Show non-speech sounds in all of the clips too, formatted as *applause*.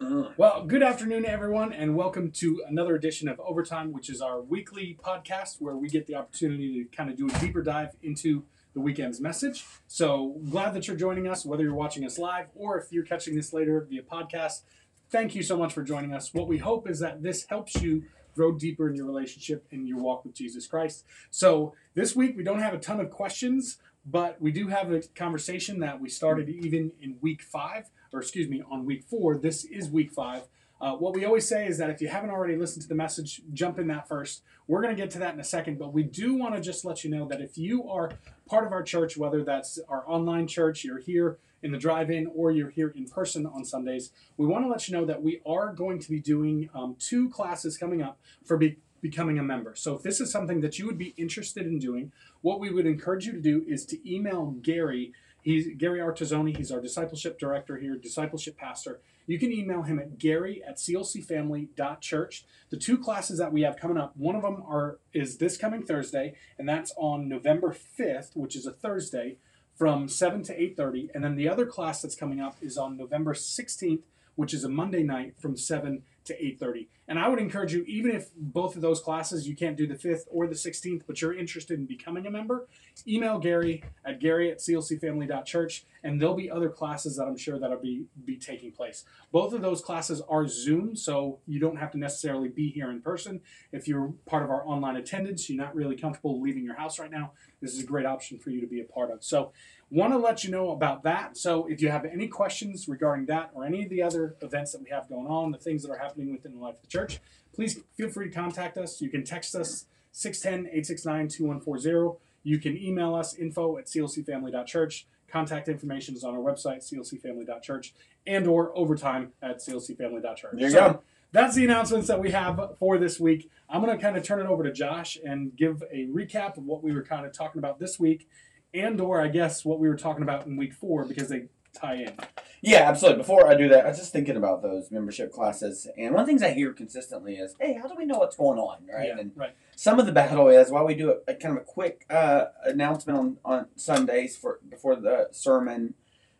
Well, good afternoon, everyone, and welcome to another edition of Overtime, which is our weekly podcast where we get the opportunity to kind of do a deeper dive into the weekend's message. So glad that you're joining us, whether you're watching us live or if you're catching this later via podcast. Thank you so much for joining us. What we hope is that this helps you grow deeper in your relationship and your walk with Jesus Christ. So this week we don't have a ton of questions, but we do have a conversation that we started even in week five, or excuse me, on week four. This is week five. Uh, what we always say is that if you haven't already listened to the message, jump in that first. We're going to get to that in a second, but we do want to just let you know that if you are part of our church, whether that's our online church, you're here in the drive in, or you're here in person on Sundays, we want to let you know that we are going to be doing um, two classes coming up for be- becoming a member. So if this is something that you would be interested in doing, what we would encourage you to do is to email Gary. He's Gary Artizoni. He's our discipleship director here, discipleship pastor. You can email him at gary at clcfamily.church. The two classes that we have coming up, one of them are is this coming Thursday, and that's on November 5th, which is a Thursday, from 7 to 8.30. And then the other class that's coming up is on November 16th, which is a Monday night from 7 to 8.30 and i would encourage you even if both of those classes you can't do the 5th or the 16th but you're interested in becoming a member email gary at gary at clcfamily.church and there'll be other classes that i'm sure that'll be be taking place. Both of those classes are zoom so you don't have to necessarily be here in person. If you're part of our online attendance you're not really comfortable leaving your house right now this is a great option for you to be a part of. So want to let you know about that. So if you have any questions regarding that or any of the other events that we have going on, the things that are happening within the life of the church, please feel free to contact us. You can text us 610-869-2140. You can email us info at clcfamily.church. Contact information is on our website, clcfamily.church, and or overtime at clcfamily.church. There you So, go. That's the announcements that we have for this week. I'm going to kind of turn it over to Josh and give a recap of what we were kind of talking about this week, and or I guess what we were talking about in week four because they tie in. Yeah, absolutely. Before I do that, I was just thinking about those membership classes, and one of the things I hear consistently is, "Hey, how do we know what's going on?" Right? Yeah, And right. some of the battle is why we do a, a kind of a quick uh, announcement on, on Sundays for before the sermon.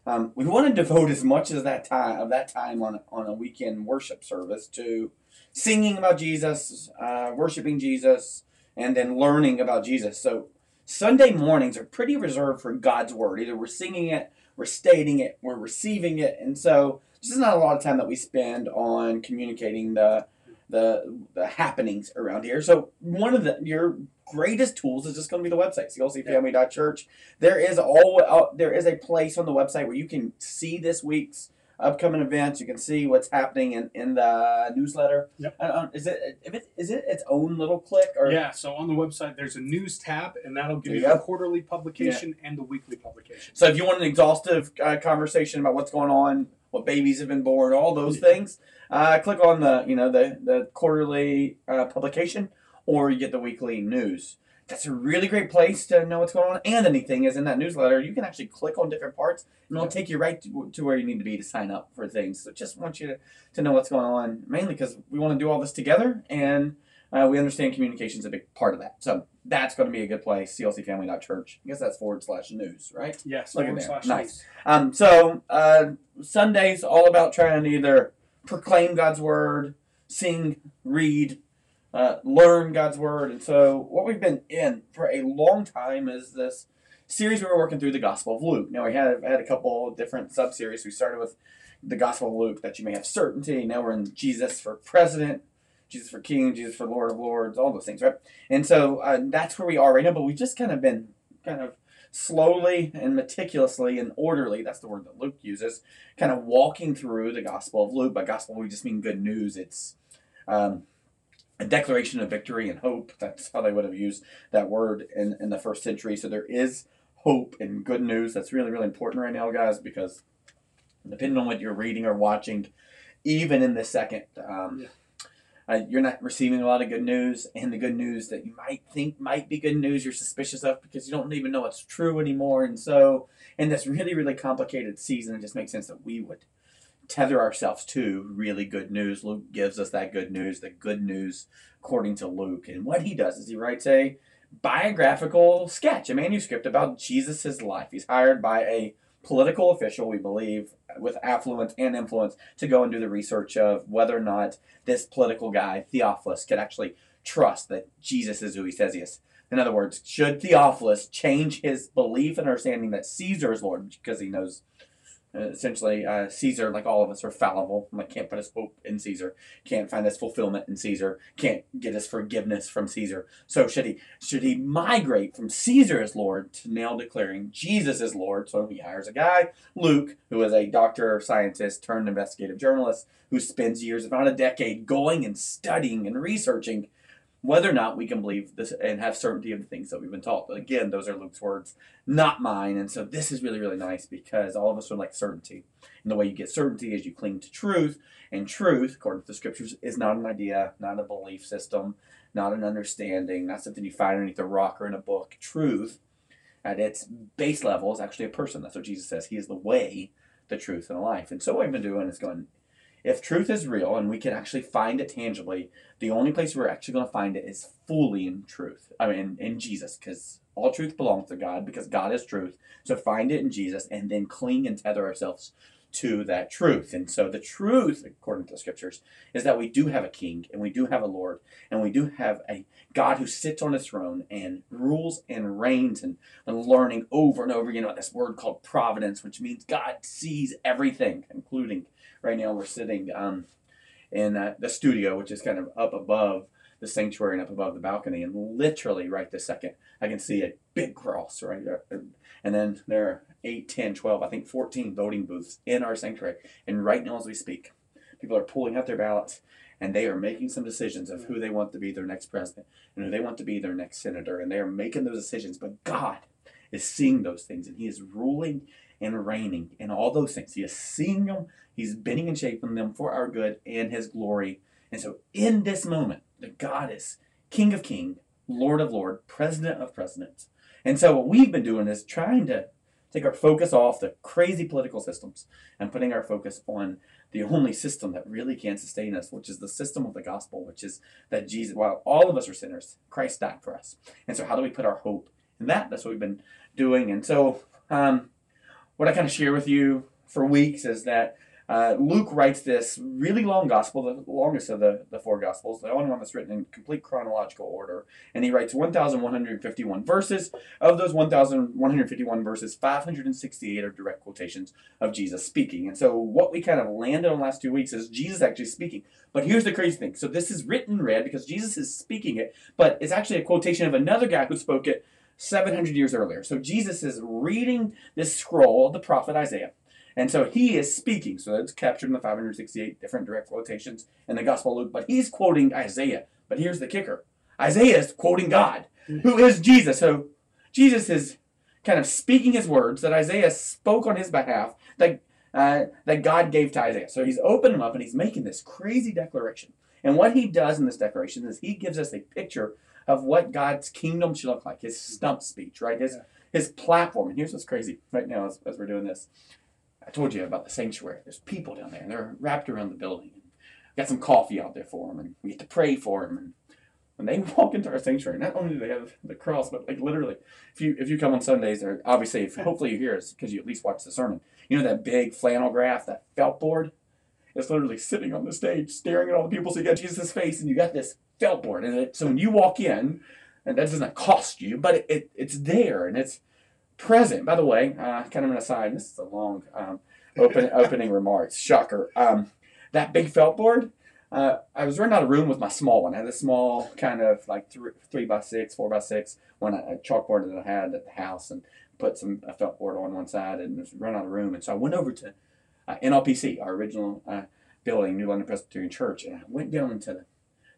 Um, we want to devote as much as that time of that time on on a weekend worship service to singing about Jesus, uh, worshiping Jesus, and then learning about Jesus. So Sunday mornings are pretty reserved for God's word. Either we're singing it, we're stating it, we're receiving it, and so this is not a lot of time that we spend on communicating the the the happenings around here. So one of the your greatest tools is just going to be the website, clcfamily.church. There is all uh, there is a place on the website where you can see this week's upcoming events. You can see what's happening in, in the newsletter. Yep. Is it if it is it its own little click or Yeah, so on the website there's a news tab, and that'll give you the quarterly publication and the weekly publication. So if you want an exhaustive uh, conversation about what's going on, what babies have been born, all those Yeah. things, uh, click on the you know the the quarterly uh, publication, or you get the weekly news. That's a really great place to know what's going on. And the neat thing is, in that newsletter, you can actually click on different parts, and it'll take you right to, to where you need to be to sign up for things. So just want you to, to know what's going on, mainly because we want to do all this together, and uh, we understand communication is a big part of that. So that's going to be a good place. CLCFamily.church. I guess that's forward slash news, right? Yes, Look at forward there. slash Nice. news. Um, so uh, Sundays all about trying to either proclaim God's word, sing, read, uh, learn God's word, and so what we've been in for a long time is this series we were working through the Gospel of Luke. Now we had had a couple different sub series. We started with the Gospel of Luke that you may have certainty. Now we're in Jesus for President. Jesus for King, Jesus for Lord of Lords, all those things, right? And so uh, that's where we are right now. But we've just kind of been kind of slowly and meticulously and orderly, that's the word that Luke uses, kind of walking through the Gospel of Luke. By gospel, we just mean good news. It's um, a declaration of victory and hope. *laughs* That's how they would have used that word in, in the first century. So there is hope and good news. That's really, really important right now, guys, because depending on what you're reading or watching, even in the second, um, Yeah. uh, you're not receiving a lot of good news, and the good news that you might think might be good news, you're suspicious of because you don't even know it's true anymore. And so, in this really, really complicated season, it just makes sense that we would tether ourselves to really good news. Luke gives us that good news, the good news according to Luke. And what he does is he writes a biographical sketch, a manuscript about Jesus' life. He's hired by a political official, we believe, with affluence and influence, to go and do the research of whether or not this political guy, Theophilus, could actually trust that Jesus is who he says he is. In other words, should Theophilus change his belief and understanding that Caesar is Lord because he knows essentially, uh, Caesar, like all of us, are fallible. Like, can't put his hope in Caesar. Can't find his fulfillment in Caesar. Can't get his forgiveness from Caesar. So should he? Should he migrate from Caesar as Lord to now declaring Jesus as Lord? So he hires a guy, Luke, who is a doctor, scientist, turned investigative journalist, who spends years, if not a decade, going and studying and researching whether or not we can believe this and have certainty of the things that we've been taught. But again, those are Luke's words, not mine. And so this is really, really nice because all of us are like certainty. And the way you get certainty is you cling to truth. And truth, according to the scriptures, is not an idea, not a belief system, not an understanding, not something you find underneath a rock or in a book. Truth, at its base level, is actually a person. That's what Jesus says. He is the way, the truth, and the life. And so what I've been doing is going, if truth is real and we can actually find it tangibly, the only place we're actually going to find it is fully in truth. I mean, in Jesus, because all truth belongs to God, because God is truth. So find it in Jesus and then cling and tether ourselves to that truth. And so the truth, according to the scriptures, is that we do have a king and we do have a Lord and we do have a God who sits on his throne and rules and reigns and, and learning over and over again about this word called providence, which means God sees everything, including right now we're sitting um, in uh, the studio, which is kind of up above the sanctuary and up above the balcony. And literally, right this second, I can see a big cross right there. And then there are 8, 10, 12, I think 14 voting booths in our sanctuary. And right now, as we speak, people are pulling out their ballots and they are making some decisions of who they want to be their next president and who they want to be their next senator. And they are making those decisions. But God is seeing those things and He is ruling and reigning and all those things. He is seeing them, He's bending and shaping them for our good and His glory. And so, in this moment, the God is King of King, Lord of Lord, President of Presidents. And so, what we've been doing is trying to take our focus off the crazy political systems and putting our focus on the only system that really can sustain us, which is the system of the gospel, which is that Jesus, while all of us are sinners, Christ died for us. And so, how do we put our hope in that? That's what we've been doing. And so, um, what I kind of share with you for weeks is that uh, Luke writes this really long gospel, the longest of the, the four gospels, the only one that's written in complete chronological order. And he writes 1,151 verses. Of those 1,151 verses, 568 are direct quotations of Jesus speaking. And so what we kind of landed on last two weeks is Jesus actually speaking. But here's the crazy thing. So this is written read because Jesus is speaking it, but it's actually a quotation of another guy who spoke it 700 years earlier. So Jesus is reading this scroll of the prophet Isaiah. And so he is speaking. So it's captured in the 568 different direct quotations in the Gospel of Luke. But he's quoting Isaiah. But here's the kicker Isaiah is quoting God, who is Jesus. So Jesus is kind of speaking his words that Isaiah spoke on his behalf that, uh, that God gave to Isaiah. So he's opening up and he's making this crazy declaration. And what he does in this declaration is he gives us a picture of what God's kingdom should look like, his stump speech, right? His, yeah. his platform. And here's what's crazy right now as, as we're doing this. I told you about the sanctuary. There's people down there, and they're wrapped around the building. Got some coffee out there for them, and we get to pray for them. And when they *laughs* walk into our sanctuary, not only do they have the cross, but like literally, if you if you come on Sundays, or obviously, if, hopefully you hear us because you at least watch the sermon. You know that big flannel graph, that felt board. It's literally sitting on the stage, staring at all the people. So you got Jesus' face, and you got this felt board, and it, so when you walk in, and that doesn't cost you, but it, it it's there, and it's present. By the way, uh, kind of an aside. This is a long um, open, *laughs* opening remarks. Shocker. Um, that big felt board. Uh, I was running out of room with my small one. I had a small kind of like three, three by six, four by six one a chalkboard that I had at the house, and put some a felt board on one side, and was run out of room. And so I went over to uh, NLPC, our original uh, building, New London Presbyterian Church, and I went down into the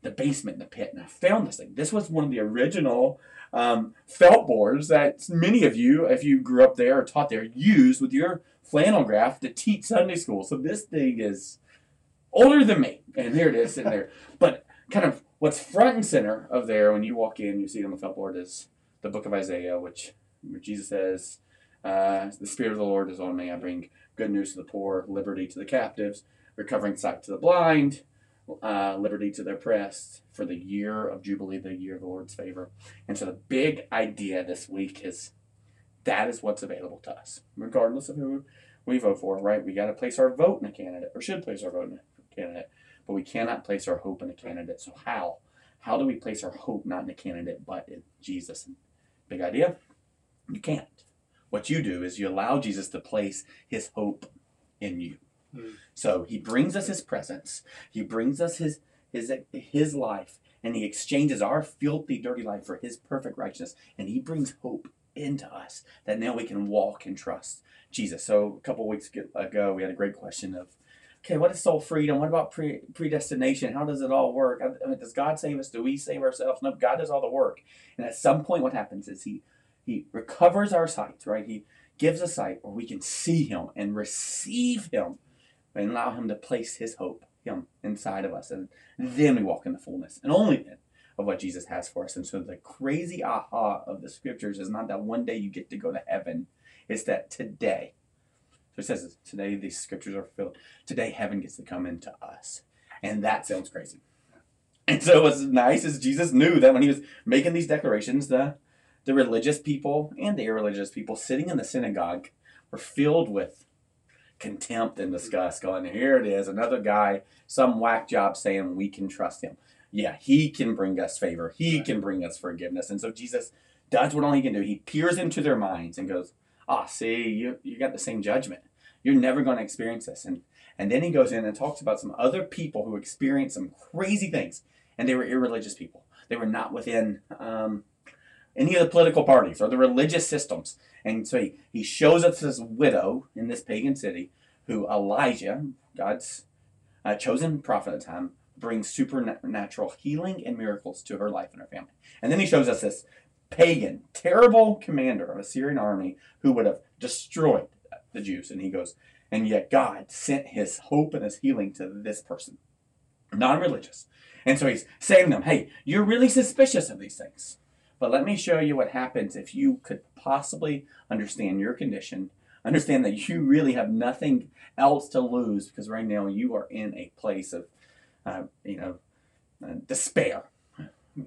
the basement in the pit, and I found this thing. This was one of the original um, felt boards that many of you, if you grew up there or taught there, used with your flannel graph to teach Sunday school. So this thing is older than me, and here it is sitting there. *laughs* But kind of what's front and center of there when you walk in, you see it on the felt board is the book of Isaiah, which where Jesus says, uh, "The Spirit of the Lord is on me. I bring good news to the poor, liberty to the captives, recovering sight to the blind." Uh, liberty to the oppressed for the year of Jubilee, the year of the Lord's favor. And so the big idea this week is that is what's available to us, regardless of who we vote for, right? We got to place our vote in a candidate, or should place our vote in a candidate, but we cannot place our hope in a candidate. So, how? How do we place our hope not in a candidate, but in Jesus? Big idea? You can't. What you do is you allow Jesus to place his hope in you. So he brings us his presence. He brings us his his his life and he exchanges our filthy dirty life for his perfect righteousness and he brings hope into us that now we can walk and trust Jesus. So a couple weeks ago we had a great question of okay, what is soul freedom? What about pre- predestination? How does it all work? I mean, does God save us? Do we save ourselves? No, God does all the work. And at some point, what happens is He He recovers our sight, right? He gives us sight where we can see Him and receive Him and allow Him to place His hope, Him, inside of us. And then we walk in the fullness, and only then, of what Jesus has for us. And so the crazy aha of the scriptures is not that one day you get to go to heaven, it's that today. So it says today these scriptures are filled. Today heaven gets to come into us. And that sounds crazy. And so what's nice is Jesus knew that when he was making these declarations, the the religious people and the irreligious people sitting in the synagogue were filled with contempt and disgust, going, here it is, another guy, some whack job saying we can trust him. Yeah, he can bring us favor. He can bring us forgiveness. And so Jesus does what only he can do. He peers into their minds and goes, ah, oh, see, you, you got the same judgment. You're never going to experience this. And, and then he goes in and talks about some other people who experienced some crazy things. And they were irreligious people. They were not within um, any of the political parties or the religious systems. And so he, he shows us this widow in this pagan city who Elijah, God's uh, chosen prophet at the time, brings supernatural healing and miracles to her life and her family. And then he shows us this pagan, terrible commander of a Syrian army who would have destroyed the Jews. And he goes, and yet God sent his hope and his healing to this person, non religious. And so he's saying to them, hey, you're really suspicious of these things. But let me show you what happens if you could possibly understand your condition, understand that you really have nothing else to lose because right now you are in a place of, uh, you know, uh, despair,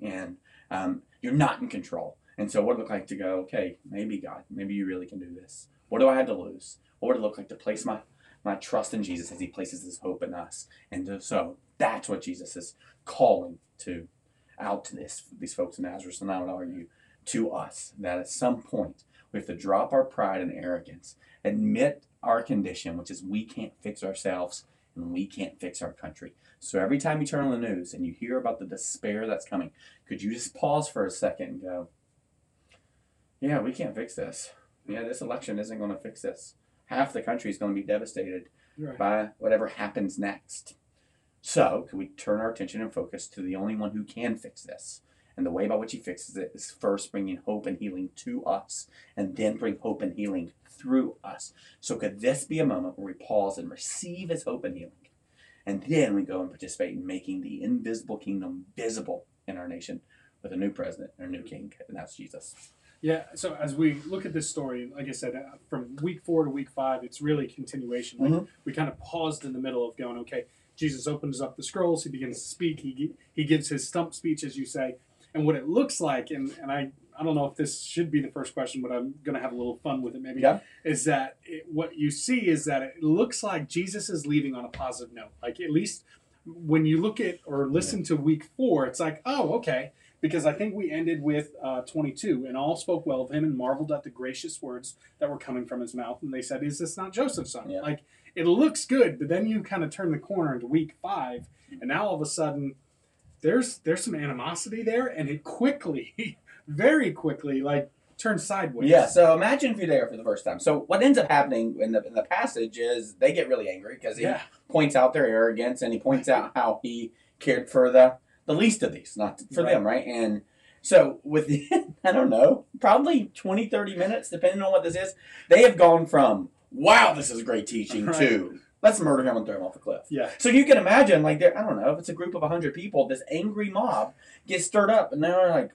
and um, you're not in control. And so, what would it look like to go? Okay, maybe God, maybe you really can do this. What do I have to lose? What would it look like to place my my trust in Jesus as He places His hope in us? And so, that's what Jesus is calling to out to this these folks in Nazareth, and I would argue to us that at some point we have to drop our pride and arrogance, admit our condition, which is we can't fix ourselves and we can't fix our country. So every time you turn on the news and you hear about the despair that's coming, could you just pause for a second and go, Yeah, we can't fix this. Yeah, this election isn't going to fix this. Half the country is going to be devastated right. by whatever happens next. So, can we turn our attention and focus to the only one who can fix this? And the way by which he fixes it is first bringing hope and healing to us, and then bring hope and healing through us. So, could this be a moment where we pause and receive his hope and healing? And then we go and participate in making the invisible kingdom visible in our nation with a new president and a new king, and that's Jesus. Yeah, so as we look at this story, like I said, uh, from week four to week five, it's really continuation. Like mm-hmm. we kind of paused in the middle of going, okay, Jesus opens up the scrolls. He begins to speak. He he gives his stump speech, as you say, and what it looks like. And and I I don't know if this should be the first question, but I'm going to have a little fun with it. Maybe yeah. is that it, what you see is that it looks like Jesus is leaving on a positive note. Like at least when you look at or listen to week four, it's like oh okay. Because I think we ended with uh, 22, and all spoke well of him and marveled at the gracious words that were coming from his mouth. And they said, "Is this not Joseph's son?" Yeah. Like it looks good, but then you kind of turn the corner into week five, and now all of a sudden there's there's some animosity there, and it quickly, *laughs* very quickly, like turns sideways. Yeah. So imagine if you're there for the first time. So what ends up happening in the in the passage is they get really angry because he yeah. points out their arrogance and he points out how he cared for the the least of these, not for right. them, right? And so within, *laughs* I don't know, probably 20, 30 minutes, depending on what this is, they have gone from wow, this is great teaching right. too. Let's murder him and throw him off a cliff. Yeah. So you can imagine, like, there, I don't know, if it's a group of 100 people, this angry mob gets stirred up, and they're like,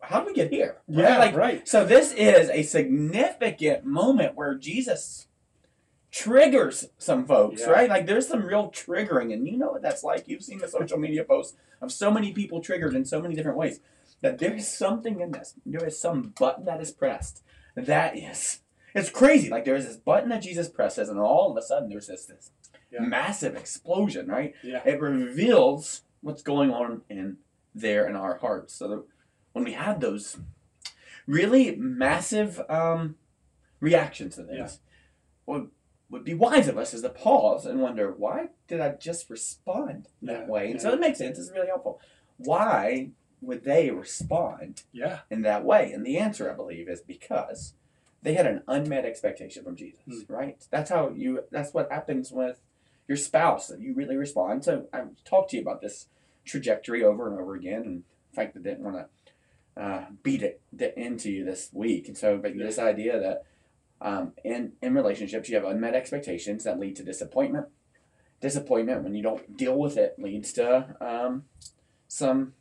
how do we get here? Right? Yeah, like, right. So this is a significant moment where Jesus triggers some folks, yeah. right? Like there's some real triggering, and you know what that's like. You've seen the social media posts of so many people triggered in so many different ways. That there is something in this. There is some button that is pressed that is. It's crazy. Like there's this button that Jesus presses, and all of a sudden there's this this Yeah. massive explosion, right? Yeah. It reveals what's going on in there in our hearts. So that when we have those really massive um, reactions to things, what would be wise of us is to pause and wonder, why did I just respond that Yeah, way? And so it makes sense. It's really helpful. Why would they respond Yeah. in that way? And the answer, I believe, is because they had an unmet expectation from Jesus, Hmm. right? That's how you. That's what happens with your spouse that you really respond. So I've talked to you about this trajectory over and over again, and in fact, I didn't want to uh, beat it into you this week. And so, but Yeah. this idea that um, in in relationships you have unmet expectations that lead to disappointment. Disappointment when you don't deal with it leads to um, some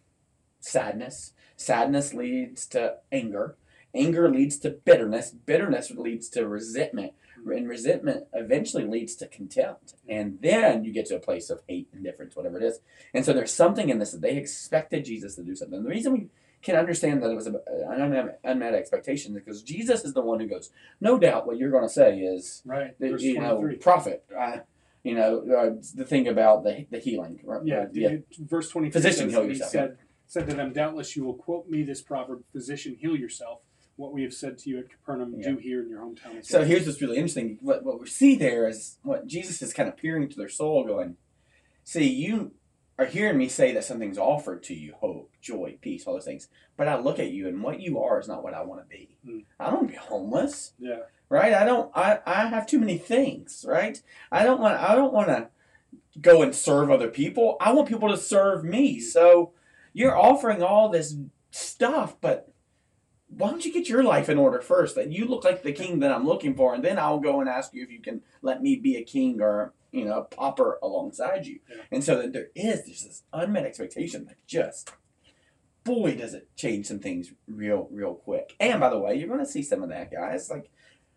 sadness. Sadness leads to anger. Anger leads to bitterness. Bitterness leads to resentment. And resentment eventually leads to contempt. And then you get to a place of hate, indifference, whatever it is. And so there's something in this that they expected Jesus to do something. And the reason we can understand that it was an unmet, expectation is because Jesus is the one who goes, no doubt what you're going to say is, Right. the, you know, prophet. Uh, you know, uh, the thing about the, the healing. right? Yeah, yeah. Verse 23 Physician, says, heal and he yourself, said, said to them, Doubtless you will quote me this proverb, Physician, heal yourself. What we have said to you at Capernaum, Yeah. do here in your hometown as So well. here's what's really interesting. What, what we see there is what Jesus is kind of peering into their soul, going, See, you are hearing me say that something's offered to you hope, joy, peace, all those things. But I look at you, and what you are is not what I want to be. Hmm. I don't want to be homeless, Yeah. right? I don't. I, I have too many things, right? I don't want. I don't want to go and serve other people. I want people to serve me. So you're offering all this stuff, but why don't you get your life in order first? That you look like the king that I'm looking for, and then I'll go and ask you if you can let me be a king or you know a pauper alongside you. Yeah. And so that there is there's this unmet expectation that just boy does it change some things real real quick. And by the way, you're going to see some of that, guys. Like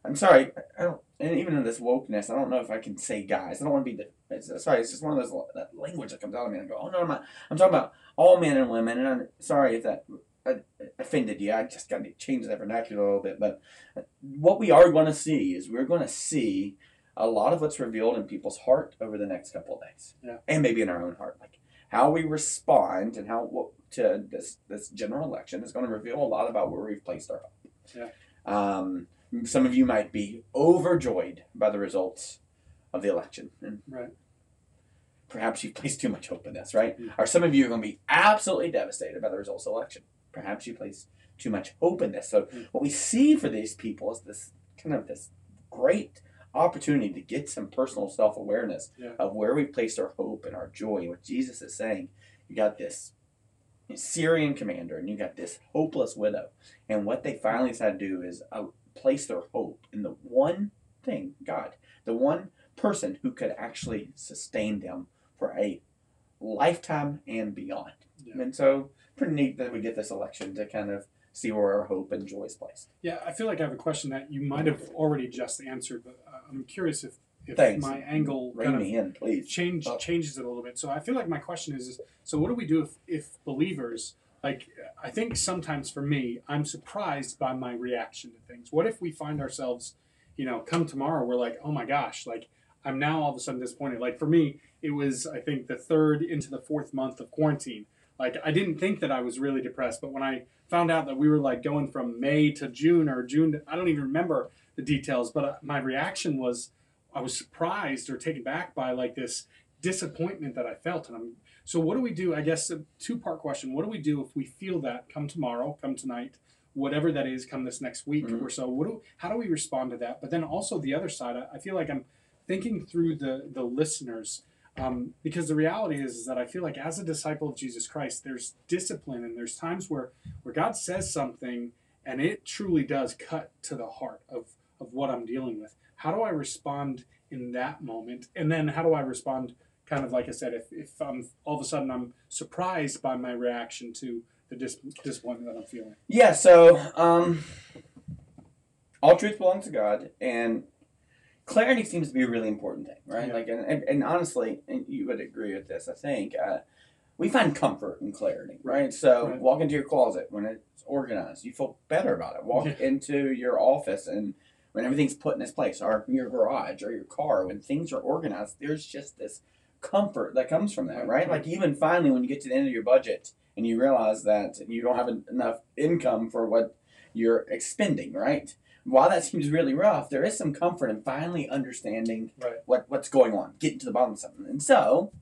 I'm sorry, I don't, and even in this wokeness, I don't know if I can say guys. I don't want to be the. It's, sorry, it's just one of those that language that comes out of me. And I go, oh no, I'm not. I'm talking about all men and women. And I'm sorry if that offended you. I just got to change that vernacular a little bit. But what we are going to see is we're going to see a lot of what's revealed in people's heart over the next couple of days, Yeah. and maybe in our own heart, like how we respond and how what, to this this general election is going to reveal a lot about where we've placed our hope. Yeah. Um, some of you might be overjoyed by the results of the election, and Right. perhaps you've placed too much hope in this, right? Mm. Or some of you are going to be absolutely devastated by the results of the election. Perhaps you place too much hope in this. So Mm. what we see for these people is this kind of this great opportunity to get some personal self awareness Yeah. of where we placed our hope and our joy. What Jesus is saying, you got this Syrian commander and you got this hopeless widow, and what they finally decided to do is uh, place their hope in the one thing, God, the one person who could actually sustain them for a lifetime and beyond. Yeah. And so, pretty neat that we get this election to kind of see where our hope and joy is placed. Yeah, I feel like I have a question that you might have already just answered, but uh, I'm curious if, if Thanks. my angle Rein kind of in, please. change Oh. changes it a little bit. So I feel like my question is, is so what do we do if, if believers like I think sometimes for me I'm surprised by my reaction to things. What if we find ourselves, you know, come tomorrow we're like, oh my gosh, like I'm now all of a sudden disappointed. Like for me, it was I think the third into the fourth month of quarantine. Like I didn't think that I was really depressed, but when I found out that we were like going from May to June or June, to, I don't even remember the details, but uh, my reaction was I was surprised or taken back by like this disappointment that I felt. And I'm so what do we do? I guess a two part question. What do we do if we feel that come tomorrow, come tonight, whatever that is, come this next week Mhm. or so? What do how do we respond to that? But then also the other side, I, I feel like I'm thinking through the the listeners. Um, because the reality is, is that I feel like as a disciple of Jesus Christ, there's discipline and there's times where, where God says something and it truly does cut to the heart of, of what I'm dealing with. How do I respond in that moment? And then how do I respond, kind of like I said, if, if I'm all of a sudden I'm surprised by my reaction to the dis- disappointment that I'm feeling? Yeah, so um, all truth belongs to God, and clarity seems to be a really important thing, right? Yeah. Like, and, and, and honestly, and you would agree with this, I think. Uh, we find comfort in clarity, right? So Right. walk into your closet when it's organized, you feel better about it. Walk Yeah. into your office and when everything's put in its place, or your garage or your car, when things are organized, there's just this comfort that comes from that, Right. right? Like even finally when you get to the end of your budget and you realize that you don't have enough income for what you're expending, right? While that seems really rough, there is some comfort in finally understanding Right. what what's going on, getting to the bottom of something. And so,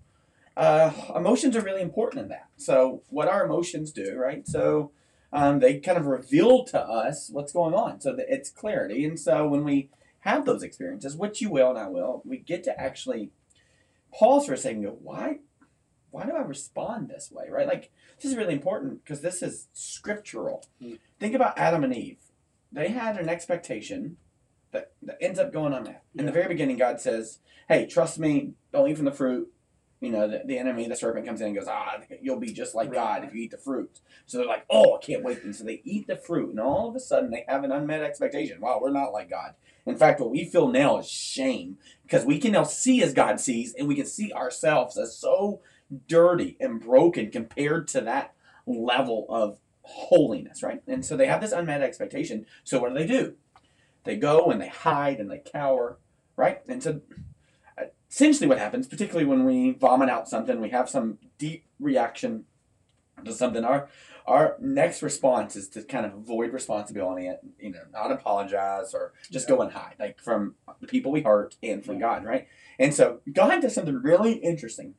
uh, emotions are really important in that. So, what our emotions do, right? So, um, they kind of reveal to us what's going on. So that it's clarity. And so, when we have those experiences, which you will and I will, we get to actually pause for a second. And go, why? Why do I respond this way? Right? Like this is really important because this is scriptural. Hmm. Think about Adam and Eve. They had an expectation that, that ends up going on that. In the very beginning, God says, "Hey, trust me. Don't eat from the fruit." You know, the, the enemy, the serpent, comes in and goes, "Ah, you'll be just like. God if you eat the fruit." So they're like, "Oh, I can't wait!" And so they eat the fruit, and all of a sudden, they have an unmet expectation. Wow, we're not like God. In fact, what we feel now is shame because we can now see as God sees, and we can see ourselves as so dirty and broken compared to that level of holiness, right? And so they have this unmet expectation. So what do they do? They go and they hide and they cower, right? And so uh, essentially what happens, particularly when we vomit out something, we have some deep reaction to something. Our our next response is to kind of avoid responsibility and you know not apologize or just Yeah. go and hide, like from the people we hurt and from Yeah. God, right? And so God does something really interesting,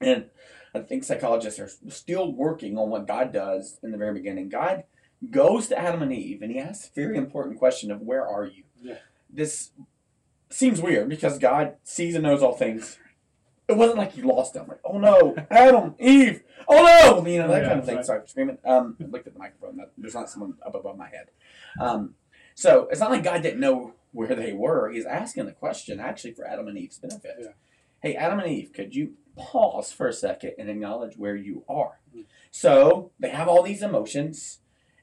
and I think psychologists are still working on what God does in the very beginning. God goes to Adam and Eve and he asks a very important question of where are you? Yeah. This seems weird because God sees and knows all things. It wasn't like he lost them. Like, oh no, *laughs* Adam, Eve, oh no, you know that Yeah, kind of thing. right. Sorry for screaming. Um, I looked at the microphone. There's not someone up above my head. Um, so it's not like God didn't know where they were. He's asking the question actually for Adam and Eve's benefit. Yeah. Hey, Adam and Eve, could you pause for a second and acknowledge where you are? Mhm. So they have all these emotions,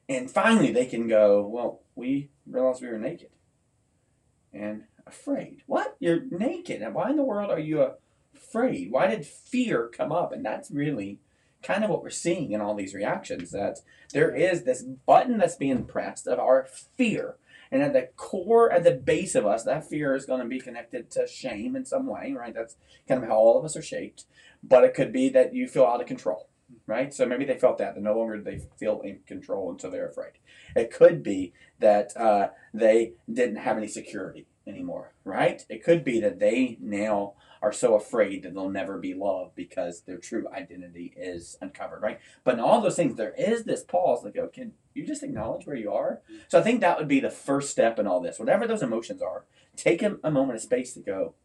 and finally they can go, Well, we realized we were naked and afraid. What? You're naked. And why in the world are you afraid? Why did fear come up? And that's really kind of what we're seeing in all these reactions that there is this button that's being pressed of our fear. And at the core, at the base of us, that fear is going to be connected to shame in some way, right? That's kind of how all of us are shaped. But it could be that you feel out of control, right? So maybe they felt that, that no longer they feel in control, and so they're afraid. It could be that uh, they didn't have any security anymore, right? It could be that they now are so afraid that they'll never be loved because their true identity is uncovered, right? But in all those things, there is this pause like, oh, can you just acknowledge where you are? So I think that would be the first step in all this. Whatever those emotions are, take a, a moment of space to go,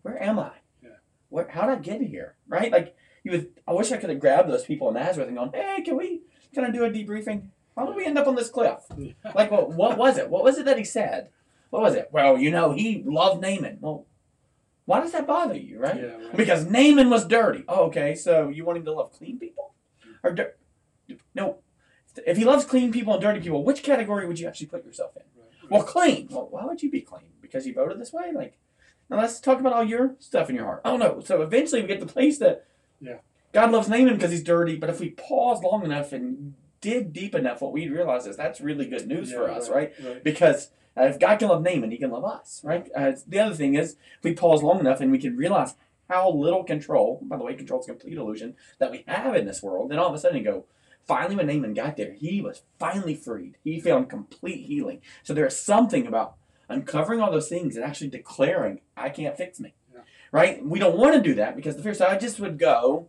where am I? Yeah. Where, how did I get here? Right? Like, you would, I wish I could have grabbed those people in Nazareth and gone, hey, can we, can I do a debriefing? How did we end up on this cliff? Like, what, what was it? What was it that he said? What was it? Well, you know, he loved Naaman. Well, why does that bother you, right? Yeah, right. Because Naaman was dirty. Oh, okay. So you want him to love clean people, or dir- no? If he loves clean people and dirty people, which category would you actually put yourself in? Right. Well, clean. Well, why would you be clean? Because you voted this way? Like, now let's talk about all your stuff in your heart. Oh no. So eventually we get to the place that Yeah. God loves Naaman because he's dirty. But if we pause long enough and dig deep enough, what we'd realize is that's really good news Yeah, for us, right? Right. Because uh, if God can love Naaman, he can love us, right? Uh, the other thing is, if we pause long enough and we can realize how little control, by the way, control is a complete illusion, that we have in this world, then all of a sudden you go, finally when Naaman got there, he was finally freed. He found complete healing. So there is something about uncovering all those things and actually declaring, I can't fix me, Yeah. right? We don't want to do that because the fear, so I just would go,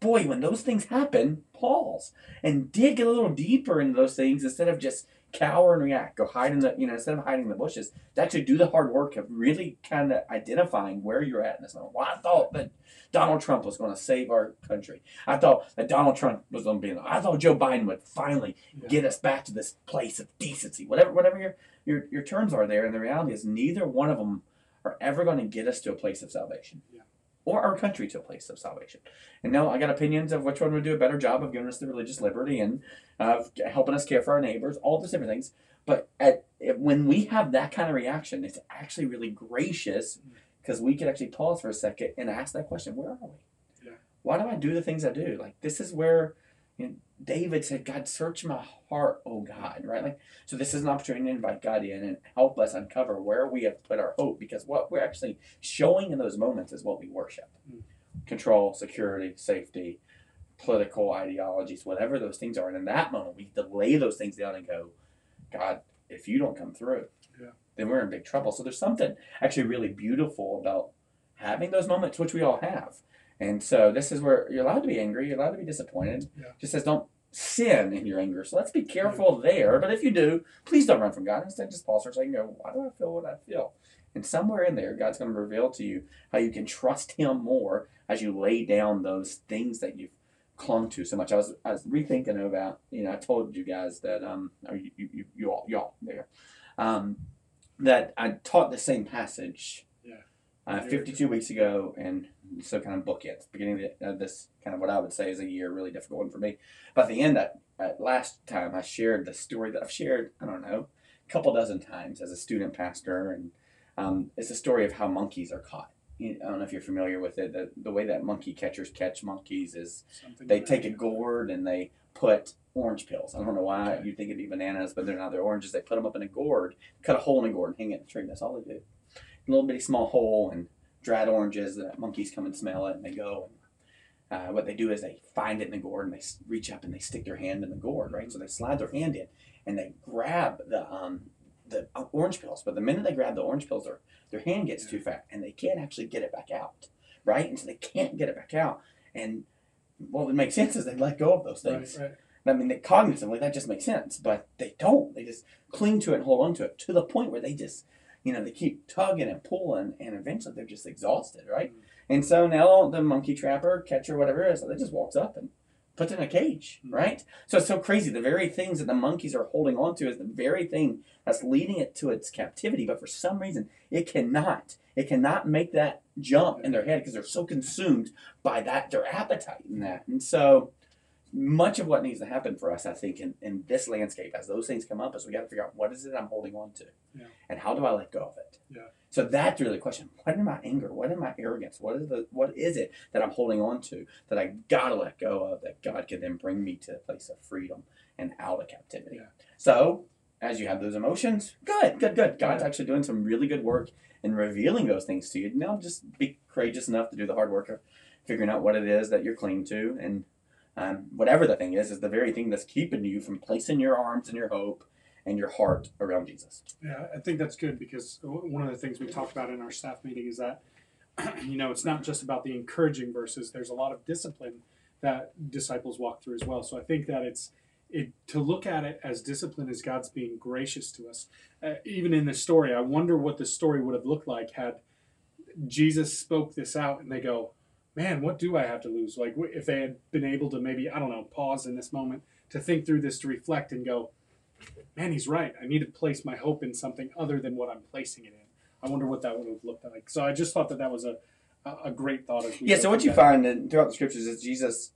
boy, when those things happen, pause and dig a little deeper into those things instead of just cower and react. Go hide in the, you know, instead of hiding in the bushes, to actually do the hard work of really kind of identifying where you're at in this moment. Well, I thought that Donald Trump was going to save our country. I thought that Donald Trump was going to be. I thought Joe Biden would finally Yeah. get us back to this place of decency. Whatever, whatever your your your terms are there, and the reality is neither one of them are ever going to get us to a place of salvation. Yeah. Or our country to a place of salvation. And no, I got opinions of which one would do a better job of giving us the religious liberty and of helping us care for our neighbors, all those different things. But at, when we have that kind of reaction, it's actually really gracious mm. because we could actually pause for a second and ask that question: Where are we? Yeah. why do I do the things I do? Like this is where you know, David said, God, search my heart, oh God, right? Like so this is an opportunity to invite God in and help us uncover where we have put our hope because what we're actually showing in those moments is what we worship. Mm. Control, security, safety, political ideologies, whatever those things are. And in that moment we delay those things down and go, God, if you don't come through, Yeah. then we're in big trouble. So there's something actually really beautiful about having those moments, which we all have. And so this is where you're allowed to be angry, you're allowed to be disappointed. Yeah. Just says don't sin in your anger. So let's be careful there. But if you do, please don't run from God. Instead, just pause for a second and go, why do I feel what I feel? And somewhere in there, God's going to reveal to you how you can trust Him more as you lay down those things that you've clung to so much. I was I was rethinking about you know I told you guys that um or you you, you, all y'all there um that I taught the same passage Yeah. uh, 52 weeks ago and so kind of bookends beginning of this kind of what I would say is a year really difficult one for me but at the end that last time I shared the story that I've shared I don't know a couple dozen times as a student pastor and um, it's a story of how monkeys are caught. I don't know if you're familiar with it. The, the way that monkey catchers catch monkeys is Something they take a gourd and they put orange pills. I don't know why Okay. you think it'd be bananas, but they're not. They're oranges. They put them up in a gourd, cut a hole in a gourd, and hang it in a tree. That's all they do. A little bitty small hole and dried oranges. The monkeys come and smell it, and they go. And uh, what they do is they find it in the gourd and they reach up and they stick their hand in the gourd, right? So they slide their hand in and they grab the um, the uh, orange pills. But the minute they grab the orange pills, their their hand gets too fat and they can't actually get it back out, right? And so they can't get it back out. And what would make sense is they let go of those things. Right, right. I mean, they, cognitively, that just makes sense, but they don't. They just cling to it and hold on to it to the point where they just, you know, they keep tugging and pulling, and eventually they're just exhausted, right? And so now the monkey trapper, catcher, whatever it is, they just walks up and puts in a cage, Mhm. right? So it's so crazy. The very things that the monkeys are holding on to is the very thing that's leading it to its captivity, but for some reason it cannot. It cannot make that jump in their head because they're so consumed by that, their appetite and that. And so much of what needs to happen for us, I think, in, in this landscape, as those things come up, is we got to figure out what is it I'm holding on to, Yeah. and how do I let go of it. Yeah. So that's really the question. What in my anger? What in my arrogance? What is the what is it that I'm holding on to that I gotta let go of that God can then bring me to a place of freedom and out of captivity? Yeah. So as you have those emotions, good, good, good. God's actually doing some really good work in revealing those things to you. Now just be courageous enough to do the hard work of figuring out what it is that you're clinging to and um, whatever the thing is, is the very thing that's keeping you from placing your arms and your hope and your heart around Jesus. Yeah, I think that's good because one of the things we talked about in our staff meeting is that, *clears throat* you know, it's not just about the encouraging verses. There's a lot of discipline that disciples walk through as well. So I think that it's it to look at it as discipline as God's being gracious to us. Uh, even in this story, I wonder what the story would have looked like had Jesus spoke this out and they go, "Man, what do I have to lose?" Like if they had been able to maybe I don't know pause in this moment to think through this to reflect and go, man, he's right. I need to place my hope in something other than what I'm placing it in. I wonder what that would have looked like. So I just thought that that was a a, great thought. Yeah, so what you find in, throughout the scriptures is Jesus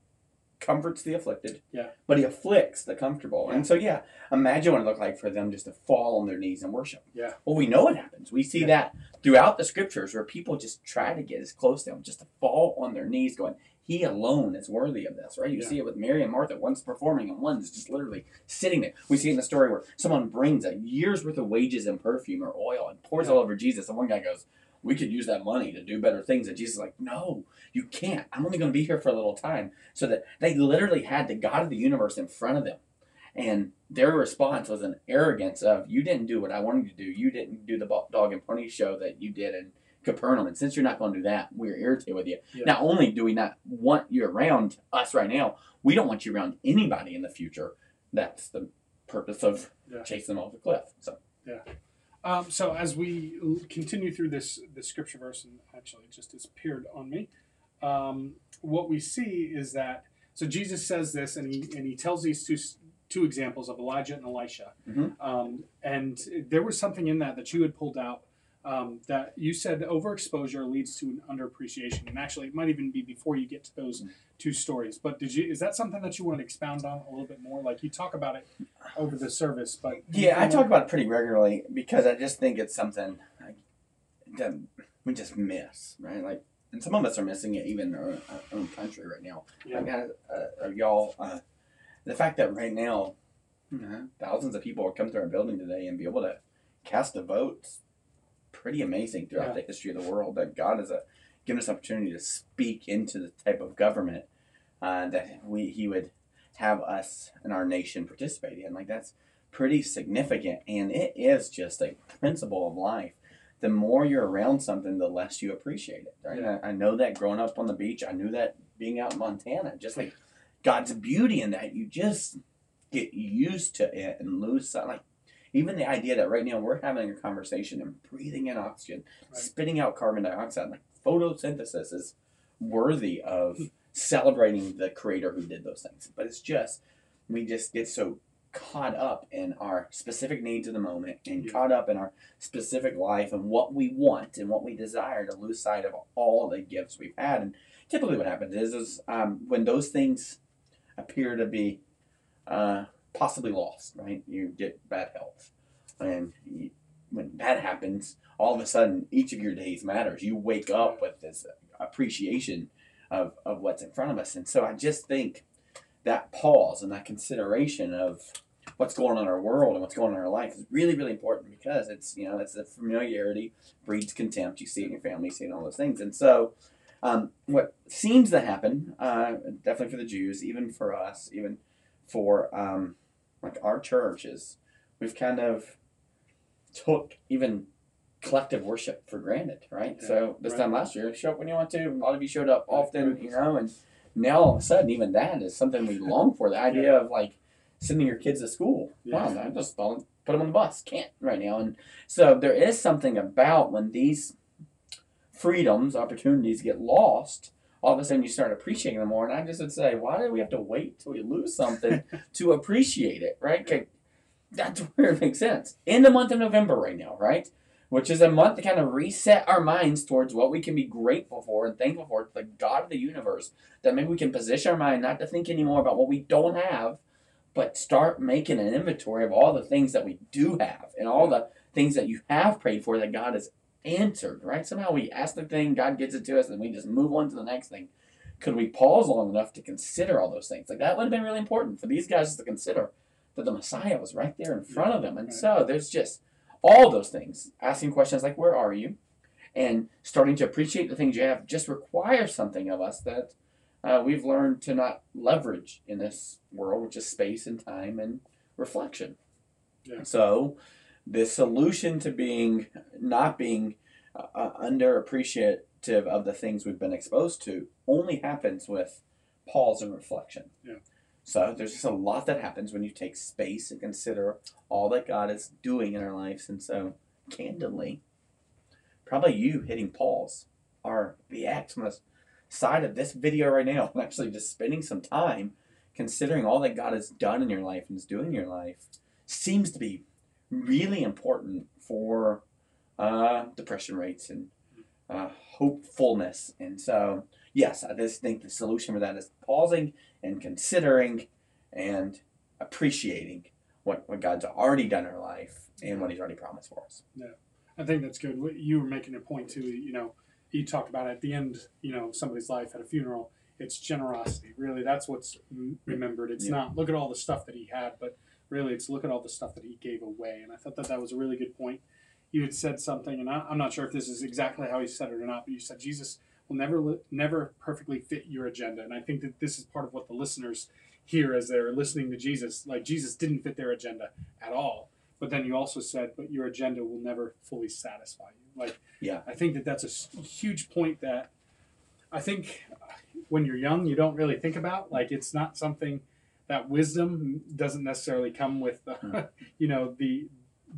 comforts the afflicted. Yeah. But he afflicts the comfortable. And so yeah, imagine what it looked like for them just to fall on their knees and worship. Yeah. Well, we know it happens. We see Yeah. that throughout the scriptures where people just try to get as close to him, just to fall on their knees, going, He alone is worthy of this, right? You Yeah. see it with Mary and Martha. One's performing and one's just literally sitting there. We see it in the story where someone brings a year's worth of wages in perfume or oil and pours Yeah. all over Jesus, and one guy goes, we could use that money to do better things. And Jesus is like, no, you can't. I'm only going to be here for a little time. So that they literally had the God of the universe in front of them. And their response was an arrogance of, you didn't do what I wanted you to do. You didn't do the dog and pony show that you did in Capernaum. And since you're not going to do that, we're irritated with you. Yeah. Not only do we not want you around us right now, we don't want you around anybody in the future. That's the purpose of Yeah. chasing them off the cliff. So Um, so as we continue through this this scripture verse, and actually it just disappeared on me, um, what we see is that so Jesus says this, and he and he tells these two two examples of Elijah and Elisha, Mhm. um, and there was something in that that you had pulled out. Um, that you said overexposure leads to an underappreciation, and actually, it might even be before you get to those Mm. two stories. But did you? Is that something that you want to expound on a little bit more? Like you talk about it over the service, but Yeah, I talk about it pretty regularly because I just think it's something that we just miss, right? Like and some of us are missing it even in our, our own country right now. Yeah. Like, uh, uh, y'all, uh, the fact that right now uh, thousands of people are come to our building today and be able to cast a vote, pretty amazing throughout Yeah. the history of the world that God has uh, given us opportunity to speak into the type of government uh, that we He would have us and our nation participate in. Like that's pretty significant, and it is just a principle of life. The more you're around something, the less you appreciate it. Right? Yeah. I, I know that growing up on the beach. I knew that being out in Montana. Just like God's beauty in that, you just get used to it and lose sight. Like even the idea that right now we're having a conversation and breathing in oxygen, Right. spitting out carbon dioxide, like photosynthesis is worthy of celebrating the creator who did those things. But it's just we just get so caught up in our specific needs of the moment and Yeah. caught up in our specific life and what we want and what we desire to lose sight of all the gifts we've had. And typically what happens is, is um, when those things appear to be uh, possibly lost, right? You get bad health. And you, when that happens, all of a sudden each of your days matters. You wake up with this appreciation of, of what's in front of us. And so I just think that pause and that consideration of what's going on in our world and what's going on in our life is really, really important because it's, you know, it's the familiarity breeds contempt. You see it in your family, you see it in all those things. And so um, what seems to happen, uh, definitely for the Jews, even for us, even for um, like our church is we've kind of took even collective worship for granted, right? Yeah, so this right. time last year, show up when you want to. A lot of you showed up often, you know, and now all of a sudden, even that is something we *laughs* long for. The idea of like sending your kids to school. Yeah. Wow, I just don't put them on the bus. Can't right now, and so there is something about when these freedoms, opportunities get lost. All of a sudden, you start appreciating them more. And I just would say, why do we have to wait till we lose something *laughs* to appreciate it, right? That's *laughs* where it makes sense. In the month of November, right now, right? Which is a month to kind of reset our minds towards what we can be grateful for and thankful for, the God of the universe. That maybe we can position our mind not to think anymore about what we don't have, but start making an inventory of all the things that we do have and all the things that you have prayed for that God has answered, right? Somehow we ask the thing, God gets it to us, and we just move on to the next thing. Could we pause long enough to consider all those things? Like that would have been really important for these guys to consider that the Messiah was right there in front of them. And so there's just all those things. Asking questions like, Where are you? And starting to appreciate the things you have just requires something of us that uh, we've learned to not leverage in this world, which is space and time and reflection. Yeah. So, the solution to being not being uh, uh, underappreciative of the things we've been exposed to only happens with pause and reflection. Yeah. So there's just a lot that happens when you take space and consider all that God is doing in our lives, and so candidly, probably you hitting pause or the X on the side of this video right now, *laughs* actually just spending some time considering all that God has done in your life and is doing in your life seems to be really important for uh, depression rates and uh, hopefulness. And so, yes, I just think the solution for that is pausing and considering and appreciating what, what God's already done in our life and what He's already promised for us. Yeah, I think that's good. What- You were making a point too. You know, you talked about at the end. You know, somebody's life at a funeral. It's generosity. Really, that's what's remembered. It's Yeah. not look at all the stuff that he had, but really, it's look at all the stuff that he gave away. And I thought that that was a really good point. You had said something, and I, I'm not sure if this is exactly how he said it or not, but you said Jesus will never never perfectly fit your agenda. And I think that this is part of what the listeners hear as they're listening to Jesus. Like Jesus didn't fit their agenda at all. But then you also said, but your agenda will never fully satisfy you. Like, Yeah. I think that that's a huge point that I think when you're young, you don't really think about. Like, it's not something that wisdom doesn't necessarily come with, Mm. *laughs* you know, the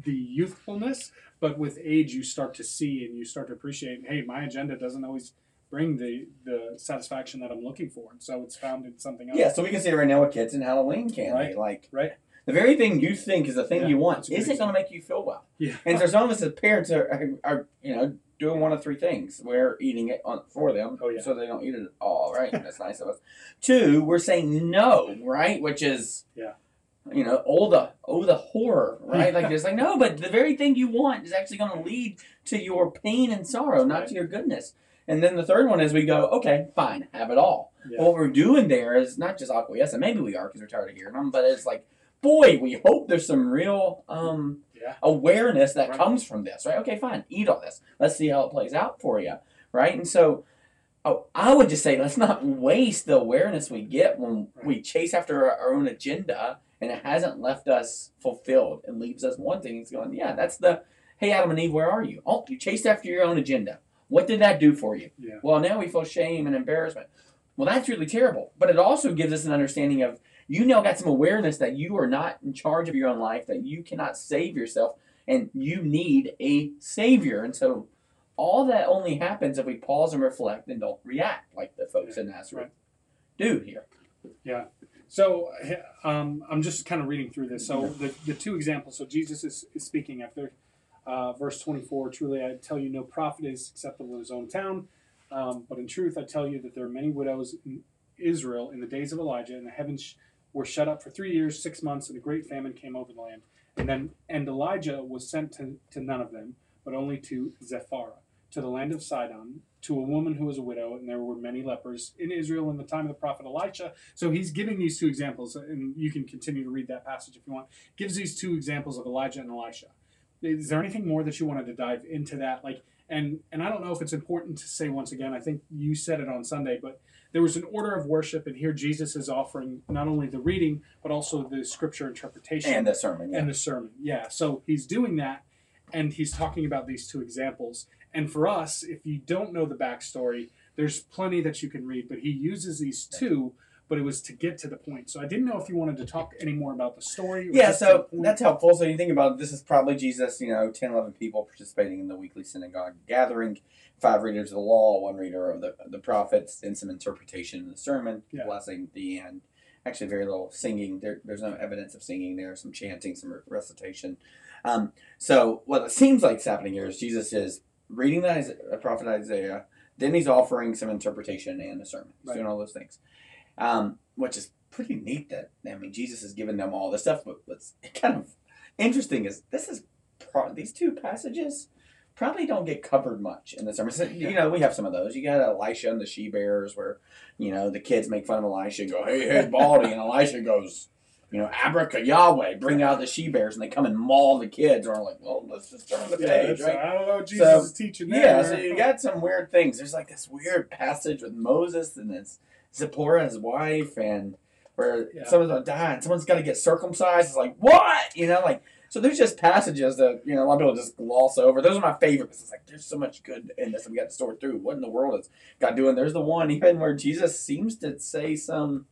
the youthfulness, but with age, you start to see and you start to appreciate. Hey, my agenda doesn't always bring the the satisfaction that I'm looking for, and so it's found in something else. Yeah, so we can see it right now with kids in Halloween candy. Right. Like, Right. the very thing you think is the thing Yeah, you want that's a good isn't going to make you feel well. Yeah. And so some of us as parents are, are, are, you know, doing one of three things. We're eating it on, for them, Oh, yeah. so they don't eat it at all. Right? That's nice of us. Two, we're saying no, right? Which is, Yeah. you know, oh the oh the horror, right? Like *laughs* it's like no, but the very thing you want is actually going to lead to your pain and sorrow, not Right. to your goodness. And then the third one is we go, okay, fine, have it all. Yeah. What we're doing there is not just acquiescing. Maybe we are because we're tired of hearing them, but it's like, boy, we hope there's some real um, Yeah. awareness that Right. comes from this, right? Okay, fine, eat all this. Let's see how it plays out for you, right? And so, oh, I would just say let's not waste the awareness we get when Right. we chase after our, our own agenda and it hasn't left us fulfilled. It leaves us wanting. It's going, yeah, that's the, hey, Adam and Eve, where are you? Oh, you chased after your own agenda. What did that do for you? Yeah. Well, now we feel shame and embarrassment. Well, that's really terrible. But it also gives us an understanding of you now got some awareness that you are not in charge of your own life, that you cannot save yourself, and you need a savior. And so all that only happens if we pause and reflect and don't react like the folks in Nazareth do here. Yeah. So um, I'm just kind of reading through this. So the, the two examples. So Jesus is, is speaking after uh, verse 24. Truly, I tell you, no prophet is acceptable in his own town. Um, but in truth, I tell you that there are many widows in Israel in the days of Elijah, and the heavens were shut up for three years, six months, and a great famine came over the land. And then and Elijah was sent to, to none of them, but only to Zarephath, to the land of Sidon, to a woman who was a widow, and there were many lepers in Israel in the time of the prophet Elisha. So he's giving these two examples, and you can continue to read that passage if you want. Gives these two examples of Elijah and Elisha. Is there anything more that you wanted to dive into that? Like, and and I don't know if it's important to say once again. I think you said it on Sunday, but there was an order of worship, and here Jesus is offering not only the reading but also the scripture interpretation And the sermon. Yeah. and the sermon. Yeah, so he's doing that, and he's talking about these two examples. And for us, if you don't know the backstory, there's plenty that you can read, but he uses these two, but it was to get to the point. So I didn't know if you wanted to talk any more about the story. or Yeah, so that's helpful. So you think about it, this is probably Jesus, you know, 10, 11 people participating in the weekly synagogue gathering, five readers of the law, one reader of the, the prophets, and some interpretation in the sermon, Yeah. blessing the end. Actually, very little singing. There, there's no evidence of singing there, some chanting, some recitation. Um, so what it seems like is happening here is Jesus is reading the Isa- uh, prophet Isaiah, then he's offering some interpretation and a sermon. He's Right. doing all those things, um, which is pretty neat. That I mean, Jesus has given them all this stuff. But what's *laughs* kind of interesting is this is pro- these two passages probably don't get covered much in the sermon. So, you know, we have some of those. You got Elisha and the she bears, where you know the kids make fun of Elisha and go, "Hey, hey, *laughs* Baldy," and Elisha goes. You know, Abraca Yahweh, bring out the she bears, and they come and maul the kids. Or like, well, let's just turn the Yeah, page, right? I don't know Jesus So, is teaching there. Yeah, so you got some weird things. There's like this weird passage with Moses and this Zipporah, his wife, and where Yeah. someone's gonna die and someone's got to get circumcised. It's like what? You know, like so. There's just passages that you know a lot of people just gloss over. Those are my favorites. It's like there's so much good in this, and we got to sort through. What in the world is God doing? There's the one even where Jesus seems to say some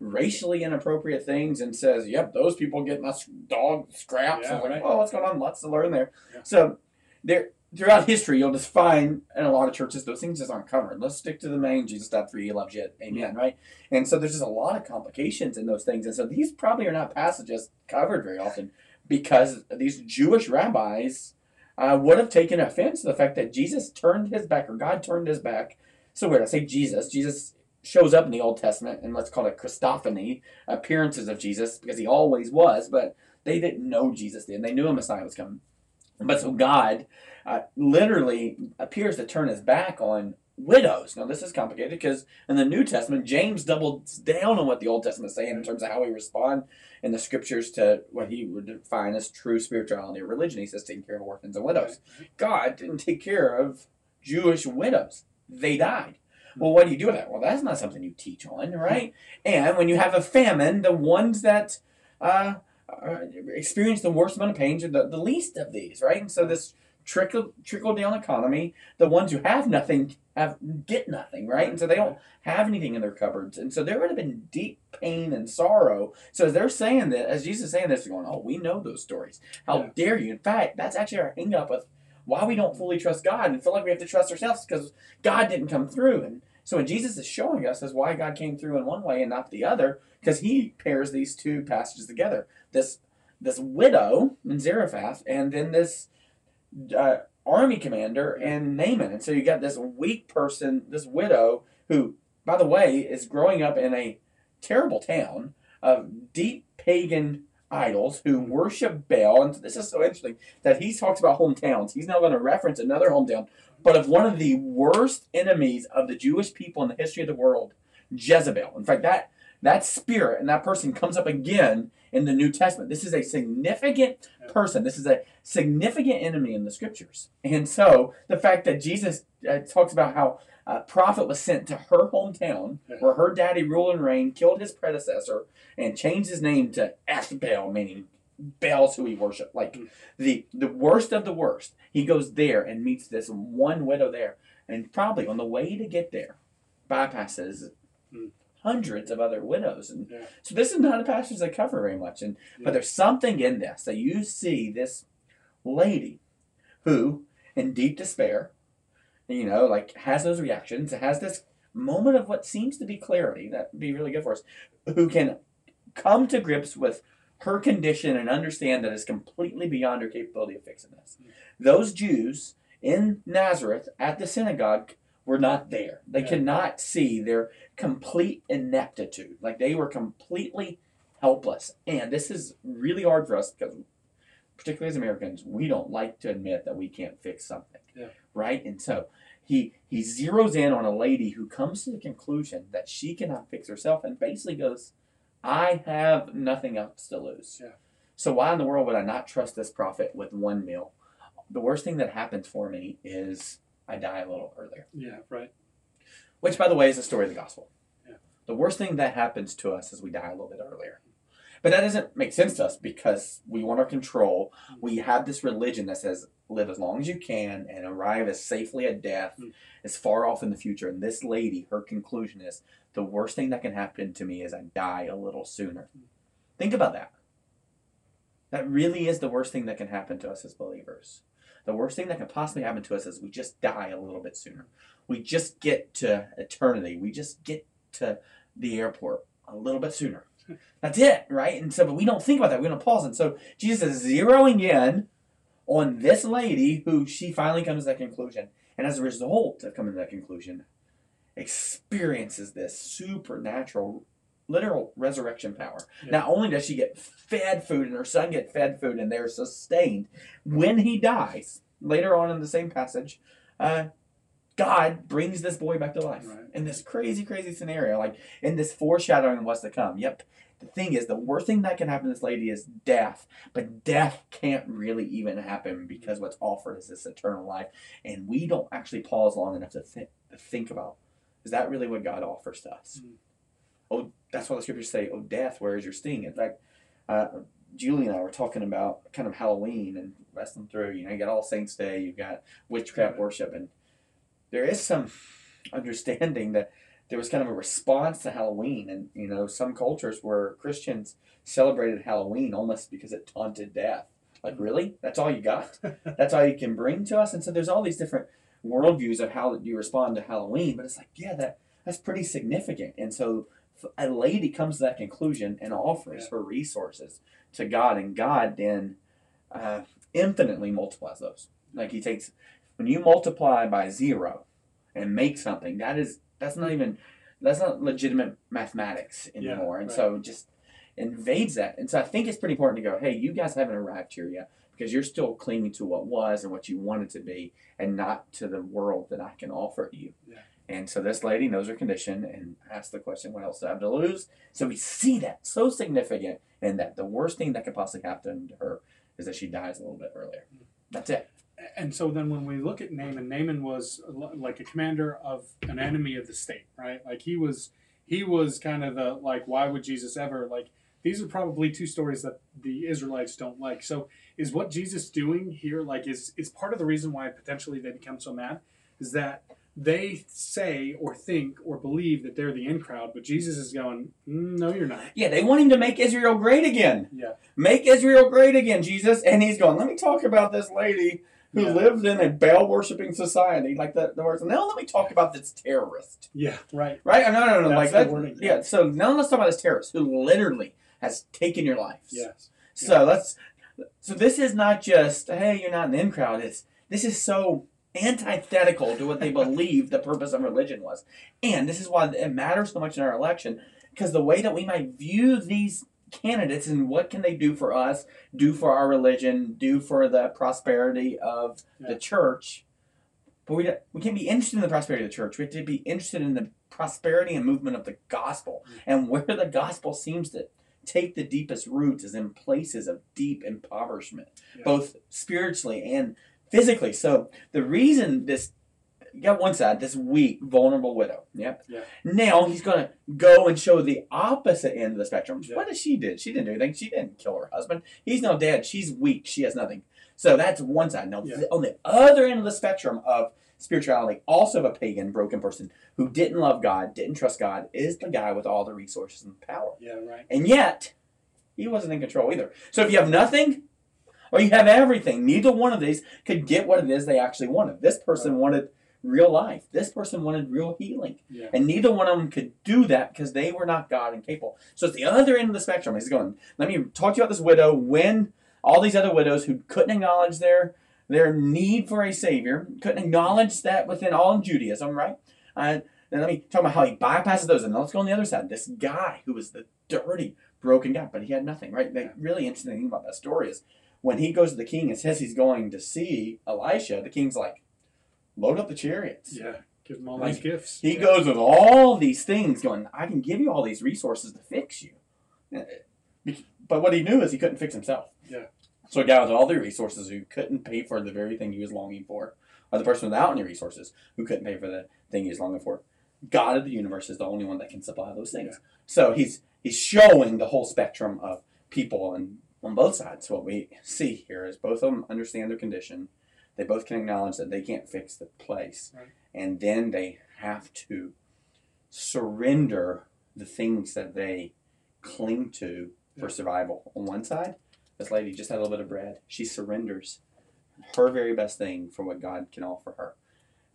racially inappropriate things and says, "Yep, those people get my dog scraps." Yeah, I was like, right. "Oh, what's going on? Lots to learn there." Yeah. So there throughout history, you'll just find in a lot of churches those things just aren't covered. Let's stick to the main. Jesus died for you, he loves you, amen. Right? And so there's just a lot of complications in those things, and so these probably are not passages covered very often because these Jewish rabbis uh, would have taken offense to the fact that Jesus turned his back or God turned his back. So weird. I say Jesus. Jesus shows up in the Old Testament and let's call it Christophany appearances of Jesus because he always was, but they didn't know Jesus then. They knew a Messiah was coming. But so God uh, literally appears to turn his back on widows. Now this is complicated because in the New Testament, James doubles down on what the Old Testament is saying in terms of how we respond in the scriptures to what he would define as true spirituality or religion. He says taking care of orphans and widows. God didn't take care of Jewish widows. They died. Well, what do you do with that? Well, that's not something you teach on, right? And when you have a famine, the ones that uh, experience the worst amount of pain are the, the least of these, right? And so this trickle trickle down economy, the ones who have nothing have get nothing, right? And so they don't have anything in their cupboards, and so there would have been deep pain and sorrow. So as they're saying that, as Jesus is saying this, they're going, "Oh, we know those stories. How Yeah. dare you?" In fact, that's actually our hang up with why we don't fully trust God and feel like we have to trust ourselves because God didn't come through. And so when Jesus is showing us is why God came through in one way and not the other, because he pairs these two passages together. This this widow in Zarephath and then this uh, army commander and Naaman. And so you got this weak person, this widow, who, by the way, is growing up in a terrible town of deep pagan idols who worship Baal. And this is so interesting that he talks about hometowns. He's now going to reference another hometown, but of one of the worst enemies of the Jewish people in the history of the world, Jezebel. In fact, that that spirit and that person comes up again in the New Testament. This is a significant person. This is a significant enemy in the scriptures. And so the fact that Jesus uh, talks about how a prophet was sent to her hometown where her daddy ruled and reigned, killed his predecessor, and changed his name to Ethbaal, meaning Baal's who he worshiped. Like Mm. the the worst of the worst. He goes there and meets this one widow there, and probably on the way to get there, bypasses. Hundreds of other widows. And Yeah. so this is not a passage that cover very much. And Yeah. but there's something in this that you see this lady who, in deep despair, you know, like has those reactions, has this moment of what seems to be clarity that would be really good for us, who can come to grips with her condition and understand that it's completely beyond her capability of fixing this. Hmm. Those Jews in Nazareth at the synagogue were not there. They Yeah. could not see their complete ineptitude. Like they were completely helpless. And this is really hard for us because, particularly as Americans, we don't like to admit that we can't fix something. Yeah. Right? And so he he zeroes in on a lady who comes to the conclusion that she cannot fix herself and basically goes, I have nothing else to lose. Yeah. So why in the world would I not trust this prophet with one meal? The worst thing that happens for me is I die a little earlier. Yeah, right. Which, by the way, is the story of the gospel. Yeah. The worst thing that happens to us is we die a little bit earlier. But that doesn't make sense to us because we want our control. We have this religion that says live as long as you can and arrive as safely at death Mm. as far off in the future. And this lady, her conclusion is the worst thing that can happen to me is I die a little sooner. Think about that. That really is the worst thing that can happen to us as believers. The worst thing that can possibly happen to us is we just die a little bit sooner. We just get to eternity. We just get to the airport a little bit sooner. *laughs* That's it, right? And so, but we don't think about that. We don't pause. And so Jesus is zeroing in on this lady who she finally comes to that conclusion. And as a result of coming to that conclusion, experiences this supernatural, literal resurrection power. Yeah. Not only does she get fed food and her son get fed food and they're sustained, when he dies, later on in the same passage, uh, God brings this boy back to life Right. in this crazy, crazy scenario, like in this foreshadowing of what's to come. Yep. The thing is, the worst thing that can happen to this lady is death, but death can't really even happen because what's offered is this eternal life, and we don't actually pause long enough to, think to think about is that really what God offers to us? Mhm. Oh, that's why the scriptures say, "Oh, death, where is your sting?" In fact, uh, Julie and I were talking about kind of Halloween and wrestling through. You know, you got All Saints Day, you've got witchcraft worship, and there is some *laughs* understanding that there was kind of a response to Halloween, and you know, some cultures where Christians celebrated Halloween almost because it taunted death. Like, really? That's all you got? *laughs* That's all you can bring to us? And so there's all these different worldviews of how you respond to Halloween, but it's like, yeah, that that's pretty significant. And so a lady comes to that conclusion and offers Yeah. her resources to God, and God then uh, infinitely multiplies those. Like He takes when you multiply by zero and make something, that is that's not even that's not legitimate mathematics Yeah, anymore. and right. so it just invades that. And so I think it's pretty important to go, hey, you guys haven't arrived here yet because you're still clinging to what was and what you wanted to be and not to the world that I can offer you. Yeah. And so this lady knows her condition and asks the question, what else do I have to lose? So we see that so significant and that the worst thing that could possibly happen to her is that she dies a little bit earlier. Hmm. That's it. And so then when we look at Naaman, Naaman was like a commander of an enemy of the state, right? Like he was, he was kind of the like, why would Jesus ever like? These are probably two stories that the Israelites don't like. So is what Jesus doing here like is is part of the reason why potentially they become so mad is that they say or think or believe that they're the in crowd, but Jesus is going, "Mm, no, you're not. Yeah, they want him to make Israel great again. Yeah, Make Israel great again, Jesus. And he's going, let me talk about this lady who Yeah. lived in a Baal worshiping society, like the, the words. Now let me talk about this terrorist. yeah, right. Right? No, no, no. That's like that. wording, Yeah. yeah. So now let's talk about this terrorist who literally has taken your lives. Yes. So let's. So this is not just hey, you're not an in crowd. It's this is so antithetical to what they *laughs* believe the purpose of religion was, and this is why it matters so much in our election because the way that we might view these candidates and what can they do for us, do for our religion, do for the prosperity of Yeah. the church. But we, we can't be interested in the prosperity of the church. We have to be interested in the prosperity and movement of the gospel. Mm. And where the gospel seems to take the deepest roots is in places of deep impoverishment, Yeah. both spiritually and physically. So the reason this you got one side, this weak, vulnerable widow. Yep. Yeah. Now he's gonna go and show the opposite end of the spectrum. Yeah. What did she did? She didn't do anything. She didn't kill her husband. He's now dead. She's weak. She has nothing. So that's one side. Now Yeah. on the other end of the spectrum of spirituality, also a pagan, broken person who didn't love God, didn't trust God, is the guy with all the resources and power. Yeah, right. And yet, he wasn't in control either. So if you have nothing or you have everything, neither one of these could get what it is they actually wanted. This person wanted real life. This person wanted real healing. Yeah. And neither one of them could do that because they were not God and capable. So it's the other end of the spectrum. He's going, let me talk to you about this widow when all these other widows who couldn't acknowledge their their need for a savior, couldn't acknowledge that within all Judaism, right? Uh, and let me talk about how he bypasses those. And let's go on the other side. This guy who was the dirty, broken guy, but he had nothing, right? The really interesting thing about that story is when he goes to the king and says he's going to see Elisha, the king's like, load up the chariots. Yeah. Give them all Like, these gifts. He yeah. goes with all these things, going, I can give you all these resources to fix you. Uh, But what he knew is he couldn't fix himself. Yeah. So a guy with all the resources who couldn't pay for the very thing he was longing for, or the person without any resources who couldn't pay for the thing he was longing for. God of the universe is the only one that can supply those things. Yeah. So he's he's showing the whole spectrum of people and on both sides. What we see here is both of them understand their condition. They both can acknowledge that they can't fix the place. Right. And then they have to surrender the things that they cling to for survival. On one side, this lady just had a little bit of bread. She surrenders her very best thing for what God can offer her.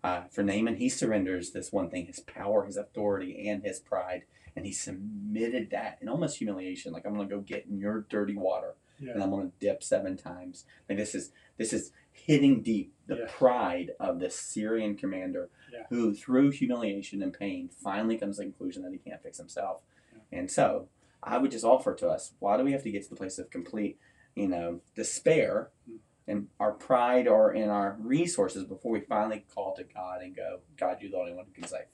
Uh, for Naaman, he surrenders this one thing his power, his authority, and his pride. And he submitted that in almost humiliation. Like, I'm going to go get in your dirty water and I'm going to dip seven times. Like, this is this is hitting deep the Yeah. pride of this Syrian commander Yeah. who, through humiliation and pain, finally comes to the conclusion that he can't fix himself. Yeah. And so, I would just offer to us why do we have to get to the place of complete, you know, despair Mm. in our pride or in our resources before we finally call to God and go, God, you're the only one who can save.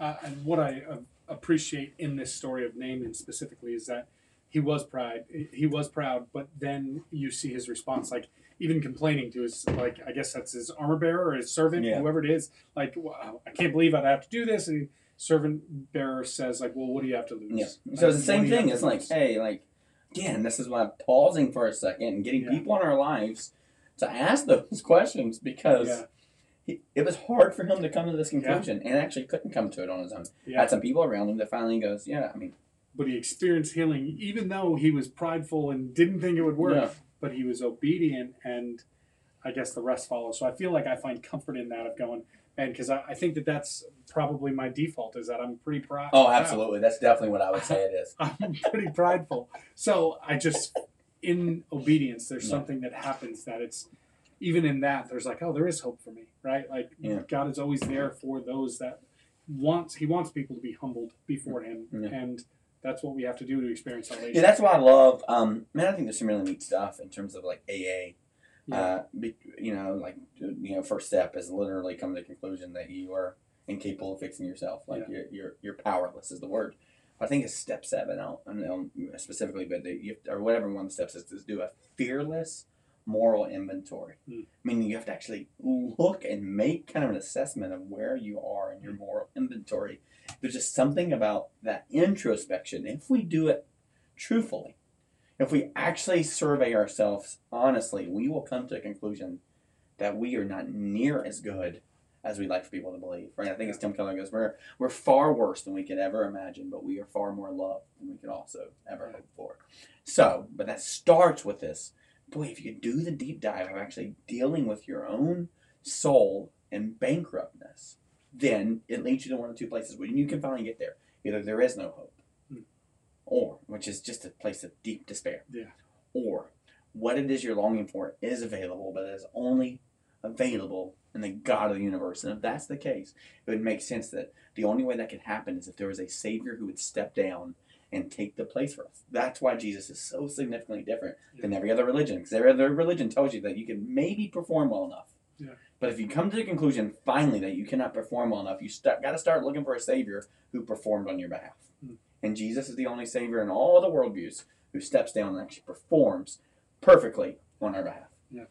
Uh, and what I uh, appreciate in this story of Naaman specifically is that he was proud. He was proud, but then you see his response, like even complaining to his, like I guess that's his armor bearer or his servant, Yeah. whoever it is. Like, wow, I can't believe I'd have to do this. And servant bearer says, like, well, what do you have to lose? Yeah. Like, So it's the same do you have thing. It's like, lose? hey, like, again, this is why I'm pausing for a second and getting Yeah. people in our lives to ask those *laughs* questions because Yeah. he, it was hard for him to come to this conclusion and actually couldn't come to it on his own. yeah. Had some people around him that finally goes, yeah, I mean, but he experienced healing even though he was prideful and didn't think it would work Yeah. But he was obedient and i guess the rest follows so i feel like i find comfort in that of going man because I, I think that that's probably my default is that i'm pretty proud oh, absolutely. That's definitely what I would say it is. *laughs* i'm pretty prideful so i just in obedience there's Yeah. something that happens that it's even in that there's like oh there is hope for me right like Yeah. god is always there for those that wants he wants people to be humbled before him Yeah. and that's what we have to do to experience salvation Yeah, that's why I love. Um, man, I think there's some really neat stuff in terms of like AA. Uh, be, you know, like you know, first step is literally come to the conclusion that you are incapable of fixing yourself. Like Yeah. you're, you're you're powerless is the word. I think it's step seven. I don't, I don't know specifically, but you have to- or whatever one of the steps is to do a fearless moral inventory. Hmm. Meaning you have to actually look and make kind of an assessment of where you are in your moral inventory. There's just something about that introspection. If we do it truthfully, if we actually survey ourselves honestly, we will come to a conclusion that we are not near as good as we'd like for people to believe. Right? I think as Tim Keller goes, we're we're far worse than we could ever imagine, but we are far more loved than we could also ever hope for. So, but that starts with this. Boy, if you do the deep dive of actually dealing with your own soul and bankruptness, then it leads you to one of two places where you can finally get there. Either there is no hope, Hmm. or which is just a place of deep despair. Yeah. Or what it is you're longing for is available, but it is only available in the God of the universe. And if that's the case, it would make sense that the only way that could happen is if there was a Savior who would step down and take the place for us. That's why Jesus is so significantly different than every other religion. Because every other religion tells you that you can maybe perform well enough. Yeah. But if you come to the conclusion finally that you cannot perform well enough, you st- got to start looking for a savior who performed on your behalf. Hmm. And Jesus is the only savior in all the worldviews who steps down and actually performs perfectly on our behalf. Yeah,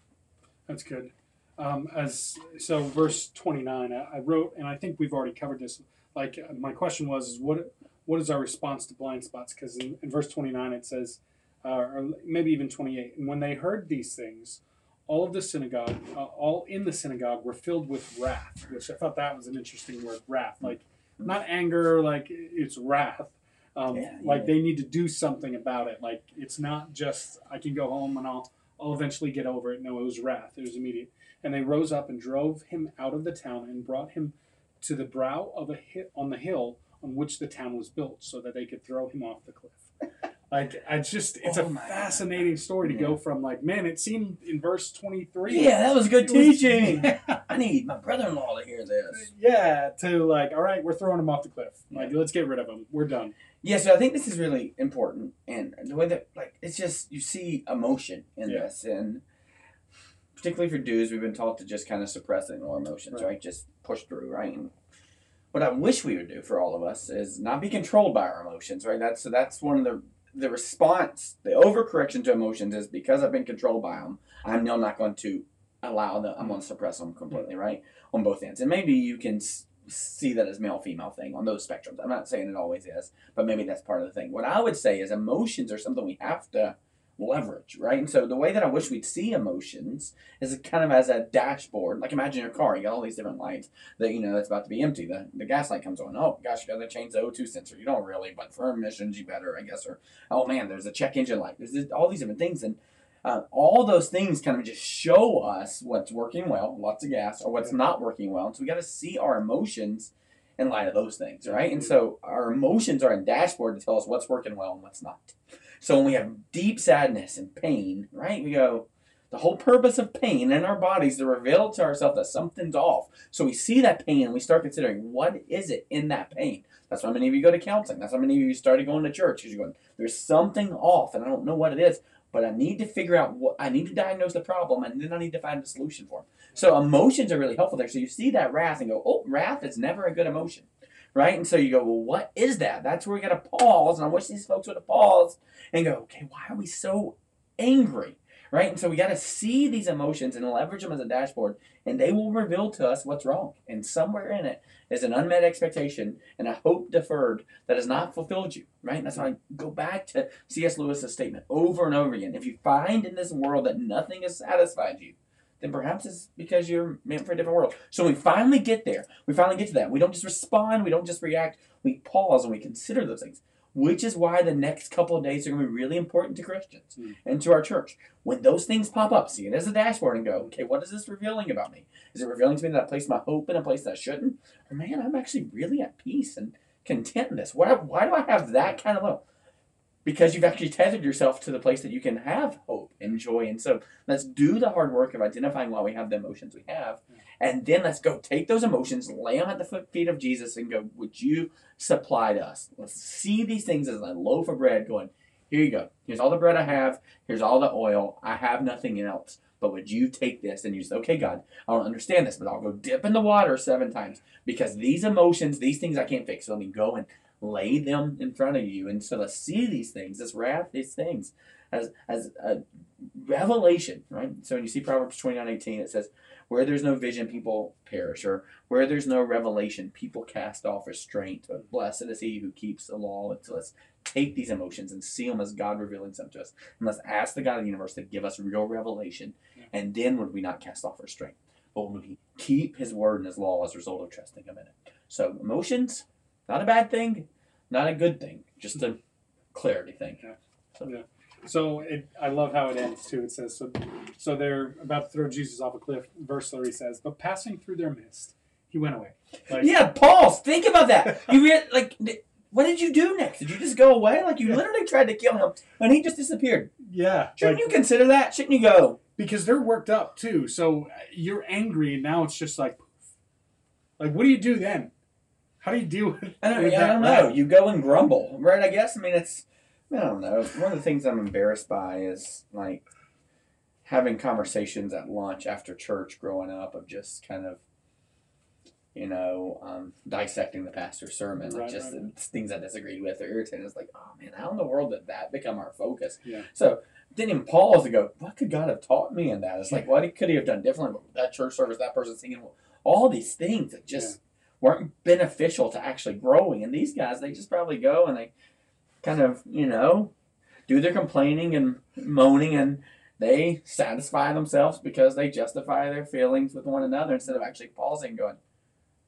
that's good. Um, as so, verse twenty nine. I, I wrote, and I think we've already covered this. Like uh, my question was, is what what is our response to blind spots? Because in, in verse twenty nine it says, uh, or maybe even twenty eight. And when they heard these things, all of the synagogue, uh, all in the synagogue, were filled with wrath. Which I thought that was an interesting word, wrath. Like not anger, like it's wrath. Um, Yeah, like yeah. they need to do something about it. Like it's not just I can go home and I'll I'll eventually get over it. No, it was wrath. It was immediate. And they rose up and drove him out of the town and brought him to the brow of a hit on the hill on which the town was built, so that they could throw him off the cliff. Like I just, it's Oh a my God. fascinating story to Yeah. go from like, man, it seemed in verse twenty three. Yeah, that was good teaching. *laughs* I need my brother-in-law to hear this. yeah, to like, all right, we're throwing him off the cliff. Like, let's get rid of him. We're done. Yeah, so I think this is really important, and the way that like it's just you see emotion in Yeah. this, and particularly for dudes, we've been taught to just kind of suppress it our emotions, Right. right? Just push through, right? And what I wish we would do for all of us is not be controlled by our emotions, right? That's so that's one of the the response, the overcorrection to emotions is because I've been controlled by them, I'm now not going to allow them. I'm going to suppress them completely, right? On both ends, and maybe you can. See that as male female thing on those spectrums. I'm not saying it always is, but maybe that's part of the thing. What I would say is emotions are something we have to leverage, right? And so the way that I wish we'd see emotions is kind of as a dashboard. Like imagine your car, you got all these different lights that you know that's about to be empty. The the gas light comes on. Oh gosh, you gotta change the O2 sensor. You don't really, but for emissions you better, I guess. Or oh man, there's a check engine light. There's this, all these different things, and uh, all those things kind of just show us what's working well, lots of gas, or what's not working well. And so we got to see our emotions in light of those things, right? And so our emotions are a dashboard to tell us what's working well and what's not. So when we have deep sadness and pain, right, we go, the whole purpose of pain in our bodies to reveal to ourselves that something's off. So we see that pain and we start considering what is it in that pain. That's why many of you go to counseling. That's why many of you started going to church because you're going, there's something off and I don't know what it is, but I need to figure out what I need to diagnose the problem and then I need to find a solution for it. So emotions are really helpful there. So you see that wrath and go, oh, wrath is never a good emotion. Right? And so you go, well, what is that? That's where we got to pause. And I wish these folks would have paused and go, okay, why are we so angry? Right? And so we got to see these emotions and leverage them as a dashboard, and they will reveal to us what's wrong. And somewhere in it is an unmet expectation and a hope deferred that has not fulfilled you. Right? And that's why I go back to C.S. Lewis's statement over and over again. If you find in this world that nothing has satisfied you, then perhaps it's because you're meant for a different world. So we finally get there. We finally get to that. We don't just respond, we don't just react, we pause and we consider those things. Which is why the next couple of days are going to be really important to Christians Mm. and to our church. When those things pop up, see it as a dashboard and go, okay, what is this revealing about me? Is it revealing to me that I place my hope in a place that I shouldn't? Or man, I'm actually really at peace and content in this. Why, why do I have that kind of love? Because you've actually tethered yourself to the place that you can have hope and joy. And so let's do the hard work of identifying why we have the emotions we have. And then let's go take those emotions, lay them at the feet of Jesus, and go, Would you supply to us? Let's see these things as a loaf of bread going, Here you go. Here's all the bread I have. Here's all the oil. I have nothing else. But would you take this? And you say, Okay, God, I don't understand this, but I'll go dip in the water seven times because these emotions, these things I can't fix. So let me go and lay them in front of you. And so let's see these things, this wrath, these things, as as a revelation, right? So when you see Proverbs twenty nine eighteen, it says, Where there's no vision, people perish, or where there's no revelation, people cast off restraint. But blessed is he who keeps the law. So let's take these emotions and see them as God revealing something to us. And let's ask the God of the universe to give us real revelation. And then would we not cast off restraint? But would we keep his word and his law as a result of trusting him in it? So emotions, not a bad thing, not a good thing, just a clarity thing. Yeah. So it, I love how it ends too. It says, so, so they're about to throw Jesus off a cliff. Verse 30 says, but passing through their midst, he went away. Like, Yeah, pause. Think about that. You re- like, what did you do next? Did you just go away? Like you literally tried to kill him, and he just disappeared. Yeah. Shouldn't like- you consider that? Shouldn't you go? because they're worked up too. So uh, you're angry, and now it's just like, like, what do you do then? How do you deal with? I don't, with I don't know. You go and grumble, right? I guess. I mean, it's. I don't know. One of the things I'm embarrassed by is like having conversations at lunch after church growing up of just kind of, you know, um, dissecting the pastor's sermon, like Right, just right, things I disagreed with or irritated. It's like, oh man, how in the world did that become our focus? Yeah. So didn't even pause to go, what could God have taught me in that? It's like, what could he have done differently? That church service, that person singing, all these things that just weren't beneficial to actually growing. And these guys, they just probably go and they kind of, you know, do their complaining and moaning and they satisfy themselves because they justify their feelings with one another instead of actually pausing going,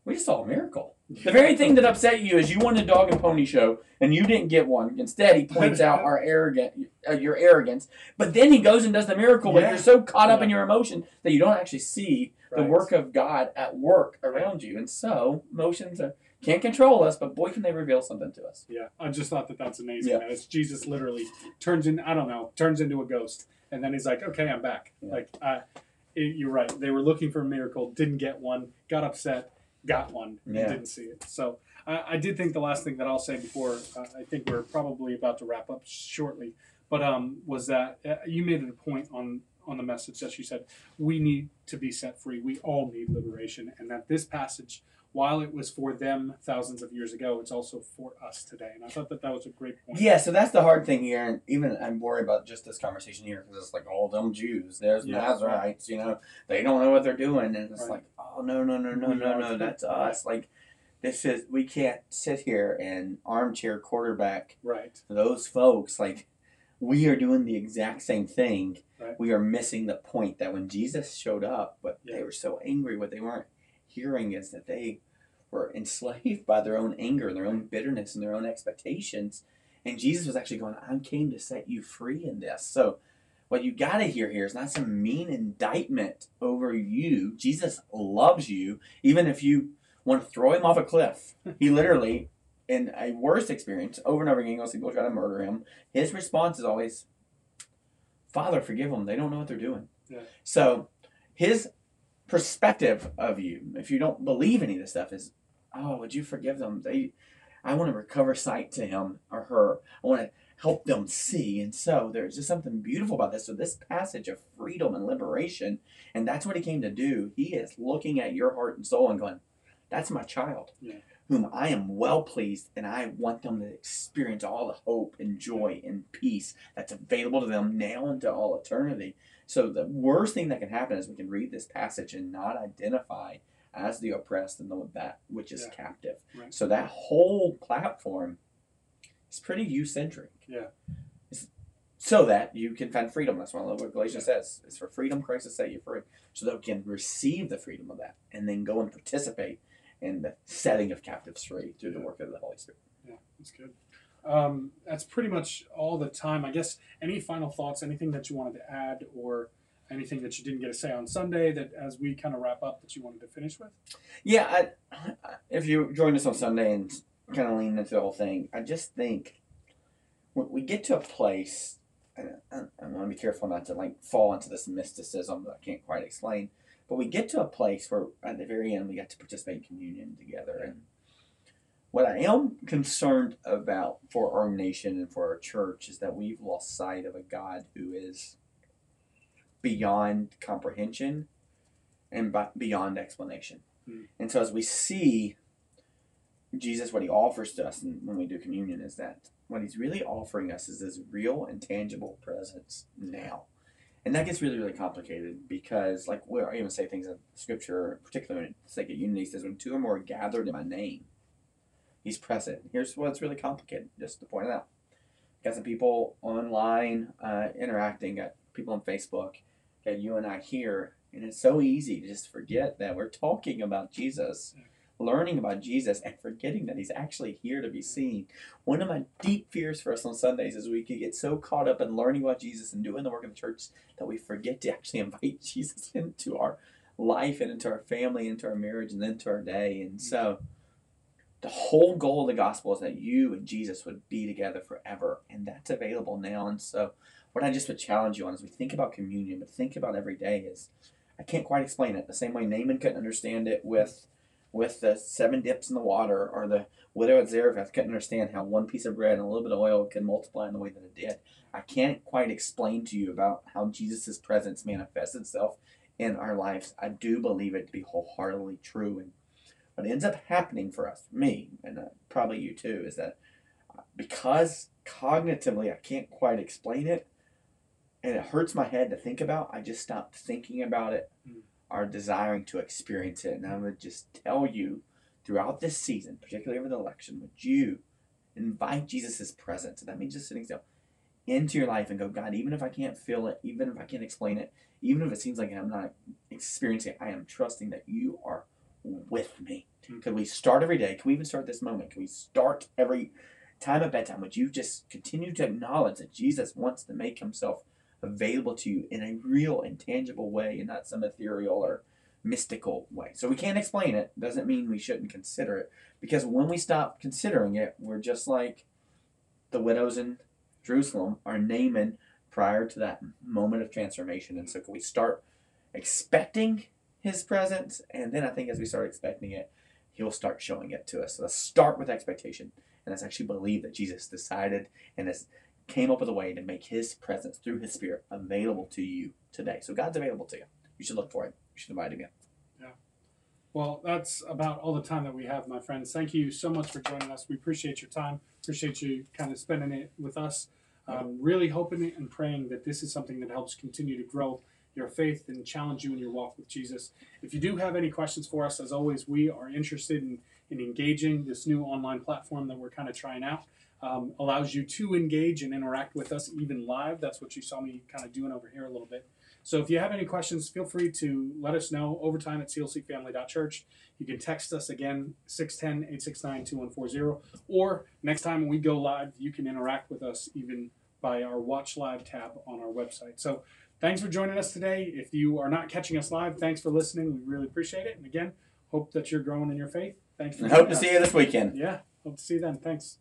we just saw a miracle. The very thing that upset you is you won a dog and pony show and you didn't get one. Instead, he points out our arrogant, uh, your arrogance. But then he goes and does the miracle. But Yeah. you're so caught up Yeah. in your emotion that you don't actually see the work of God at work around you. And so emotions are, can't control us, but boy, can they reveal something to us. Yeah, I just thought that that's amazing. Yeah. It's Jesus literally turns in. I don't know, turns into a ghost, and then he's like, "Okay, I'm back." Yeah. Like, uh, it, you're right. They were looking for a miracle, didn't get one, got upset, got one, and Yeah. didn't see it. So I, I did think the last thing that I'll say before uh, I think we're probably about to wrap up shortly, but um, was that uh, you made it a point on on the message that you said we need to be set free. We all need liberation, and that this passage while it was for them thousands of years ago, it's also for us today. And I thought that that was a great point. Yeah, so that's the hard thing here, and even I'm worried about just this conversation here because it's like all them Jews, there's Yeah. Nazarites, you know, they don't know what they're doing, and it's Right. like, oh no, no, no, no, We no, no, too. that's us. Like, this is we can't sit here and armchair quarterback Right. those folks. Like, we are doing the exact same thing. Right. We are missing the point that when Jesus showed up, but Yeah. they were so angry, what they weren't hearing is that they were *laughs* enslaved by their own anger and their own bitterness and their own expectations. And Jesus was actually going, I came to set you free in this. So, what you got to hear here is not some mean indictment over you. Jesus loves you, even if you want to throw him off a cliff. *laughs* He literally, in a worst experience, over and over again, goes, people try to murder him. His response is always, Father, forgive them. They don't know what they're doing. Yeah. So, his perspective of you, if you don't believe any of this stuff, is, oh, would you forgive them? They, I want to recover sight to him or her. I want to help them see. And so there's just something beautiful about this. So this passage of freedom and liberation, and that's what he came to do. He is looking at your heart and soul and going, that's my child. Yeah. Whom I am well pleased, and I want them to experience all the hope and joy and peace that's available to them now and to all eternity. So the worst thing that can happen is we can read this passage and not identify as the oppressed and the that which is Yeah. captive. Right. So that whole platform is pretty you centric. Yeah. So that you can find freedom. That's what what Galatians says. It's for freedom Christ has set you free. So that we can receive the freedom of that and then go and participate in the setting of captives free through the work of the Holy Spirit. Yeah, that's good. Um, that's pretty much all the time. I guess any final thoughts, anything that you wanted to add, or anything that you didn't get to say on Sunday that as we kind of wrap up that you wanted to finish with? Yeah, I, if you joined us on Sunday and kind of lean into the whole thing, I just think when we get to a place, I want to be careful not to like fall into this mysticism that I can't quite explain, but we get to a place where at the very end we got to participate in communion together. And what I am concerned about for our nation and for our church is that we've lost sight of a God who is beyond comprehension and beyond explanation. Hmm. And so as we see Jesus, what he offers to us and when we do communion is that what he's really offering us is this real and tangible presence now. And that gets really, really complicated because, like, we even say things in Scripture, particularly when it's like a unity, says, when two or more are gathered in my name, he's present. Here's what's really complicated, just to point it out. Got some people online uh, interacting, got people on Facebook, got you and I here, and it's so easy to just forget that we're talking about Jesus, learning about Jesus, and forgetting that he's actually here to be seen. One of my deep fears for us on Sundays is we could get so caught up in learning about Jesus and doing the work of the church that we forget to actually *laughs* invite Jesus into our life and into our family, into our marriage, and into our day. And so the whole goal of the gospel is that you and Jesus would be together forever, and that's available now. And so what I just would challenge you on as we think about communion, but think about every day is I can't quite explain it. The same way Naaman couldn't understand it with with the seven dips in the water, or the widow at Zarephath couldn't understand how one piece of bread and a little bit of oil could multiply in the way that it did. I can't quite explain to you about how Jesus' presence manifests itself in our lives. I do believe it to be wholeheartedly true. And what ends up happening for us, me, and uh, probably you too, is that because cognitively I can't quite explain it, and it hurts my head to think about, I just stop thinking about it Mm. or desiring to experience it. And I would just tell you throughout this season, particularly over the election, would you invite Jesus' presence? And that means just sitting still into your life and go, God, even if I can't feel it, even if I can't explain it, even if it seems like I'm not experiencing it, I am trusting that you are with me. Mm. Could we start every day? Can we even start this moment? Can we start every time at bedtime? Would you just continue to acknowledge that Jesus wants to make himself available to you in a real and tangible way and not some ethereal or mystical way? So we can't explain it. Doesn't mean we shouldn't consider it. Because when we stop considering it, we're just like the widows in Jerusalem are Naaman prior to that moment of transformation. And so can we start expecting his presence? And then I think as we start expecting it, he'll start showing it to us. So let's start with expectation. And let's actually believe that Jesus decided and has came up with a way to make his presence through his spirit available to you today. So God's available to you. You should look for him. You should invite him in. Well, that's about all the time that we have, my friends. Thank you so much for joining us. We appreciate your time. Appreciate you kind of spending it with us. Um, really hoping and praying that this is something that helps continue to grow your faith and challenge you in your walk with Jesus. If you do have any questions for us, as always, we are interested in, in engaging this new online platform that we're kind of trying out. Um, allows you to engage and interact with us even live. That's what you saw me kind of doing over here a little bit. So if you have any questions, feel free to let us know overtime at clcfamily.church. You can text us again, 610-869-2140. Or next time we go live, you can interact with us even by our Watch Live tab on our website. So thanks for joining us today. If you are not catching us live, thanks for listening. We really appreciate it. And again, hope that you're growing in your faith. Thanks for And hope joining to see you this weekend. Yeah, hope to see you then. Thanks.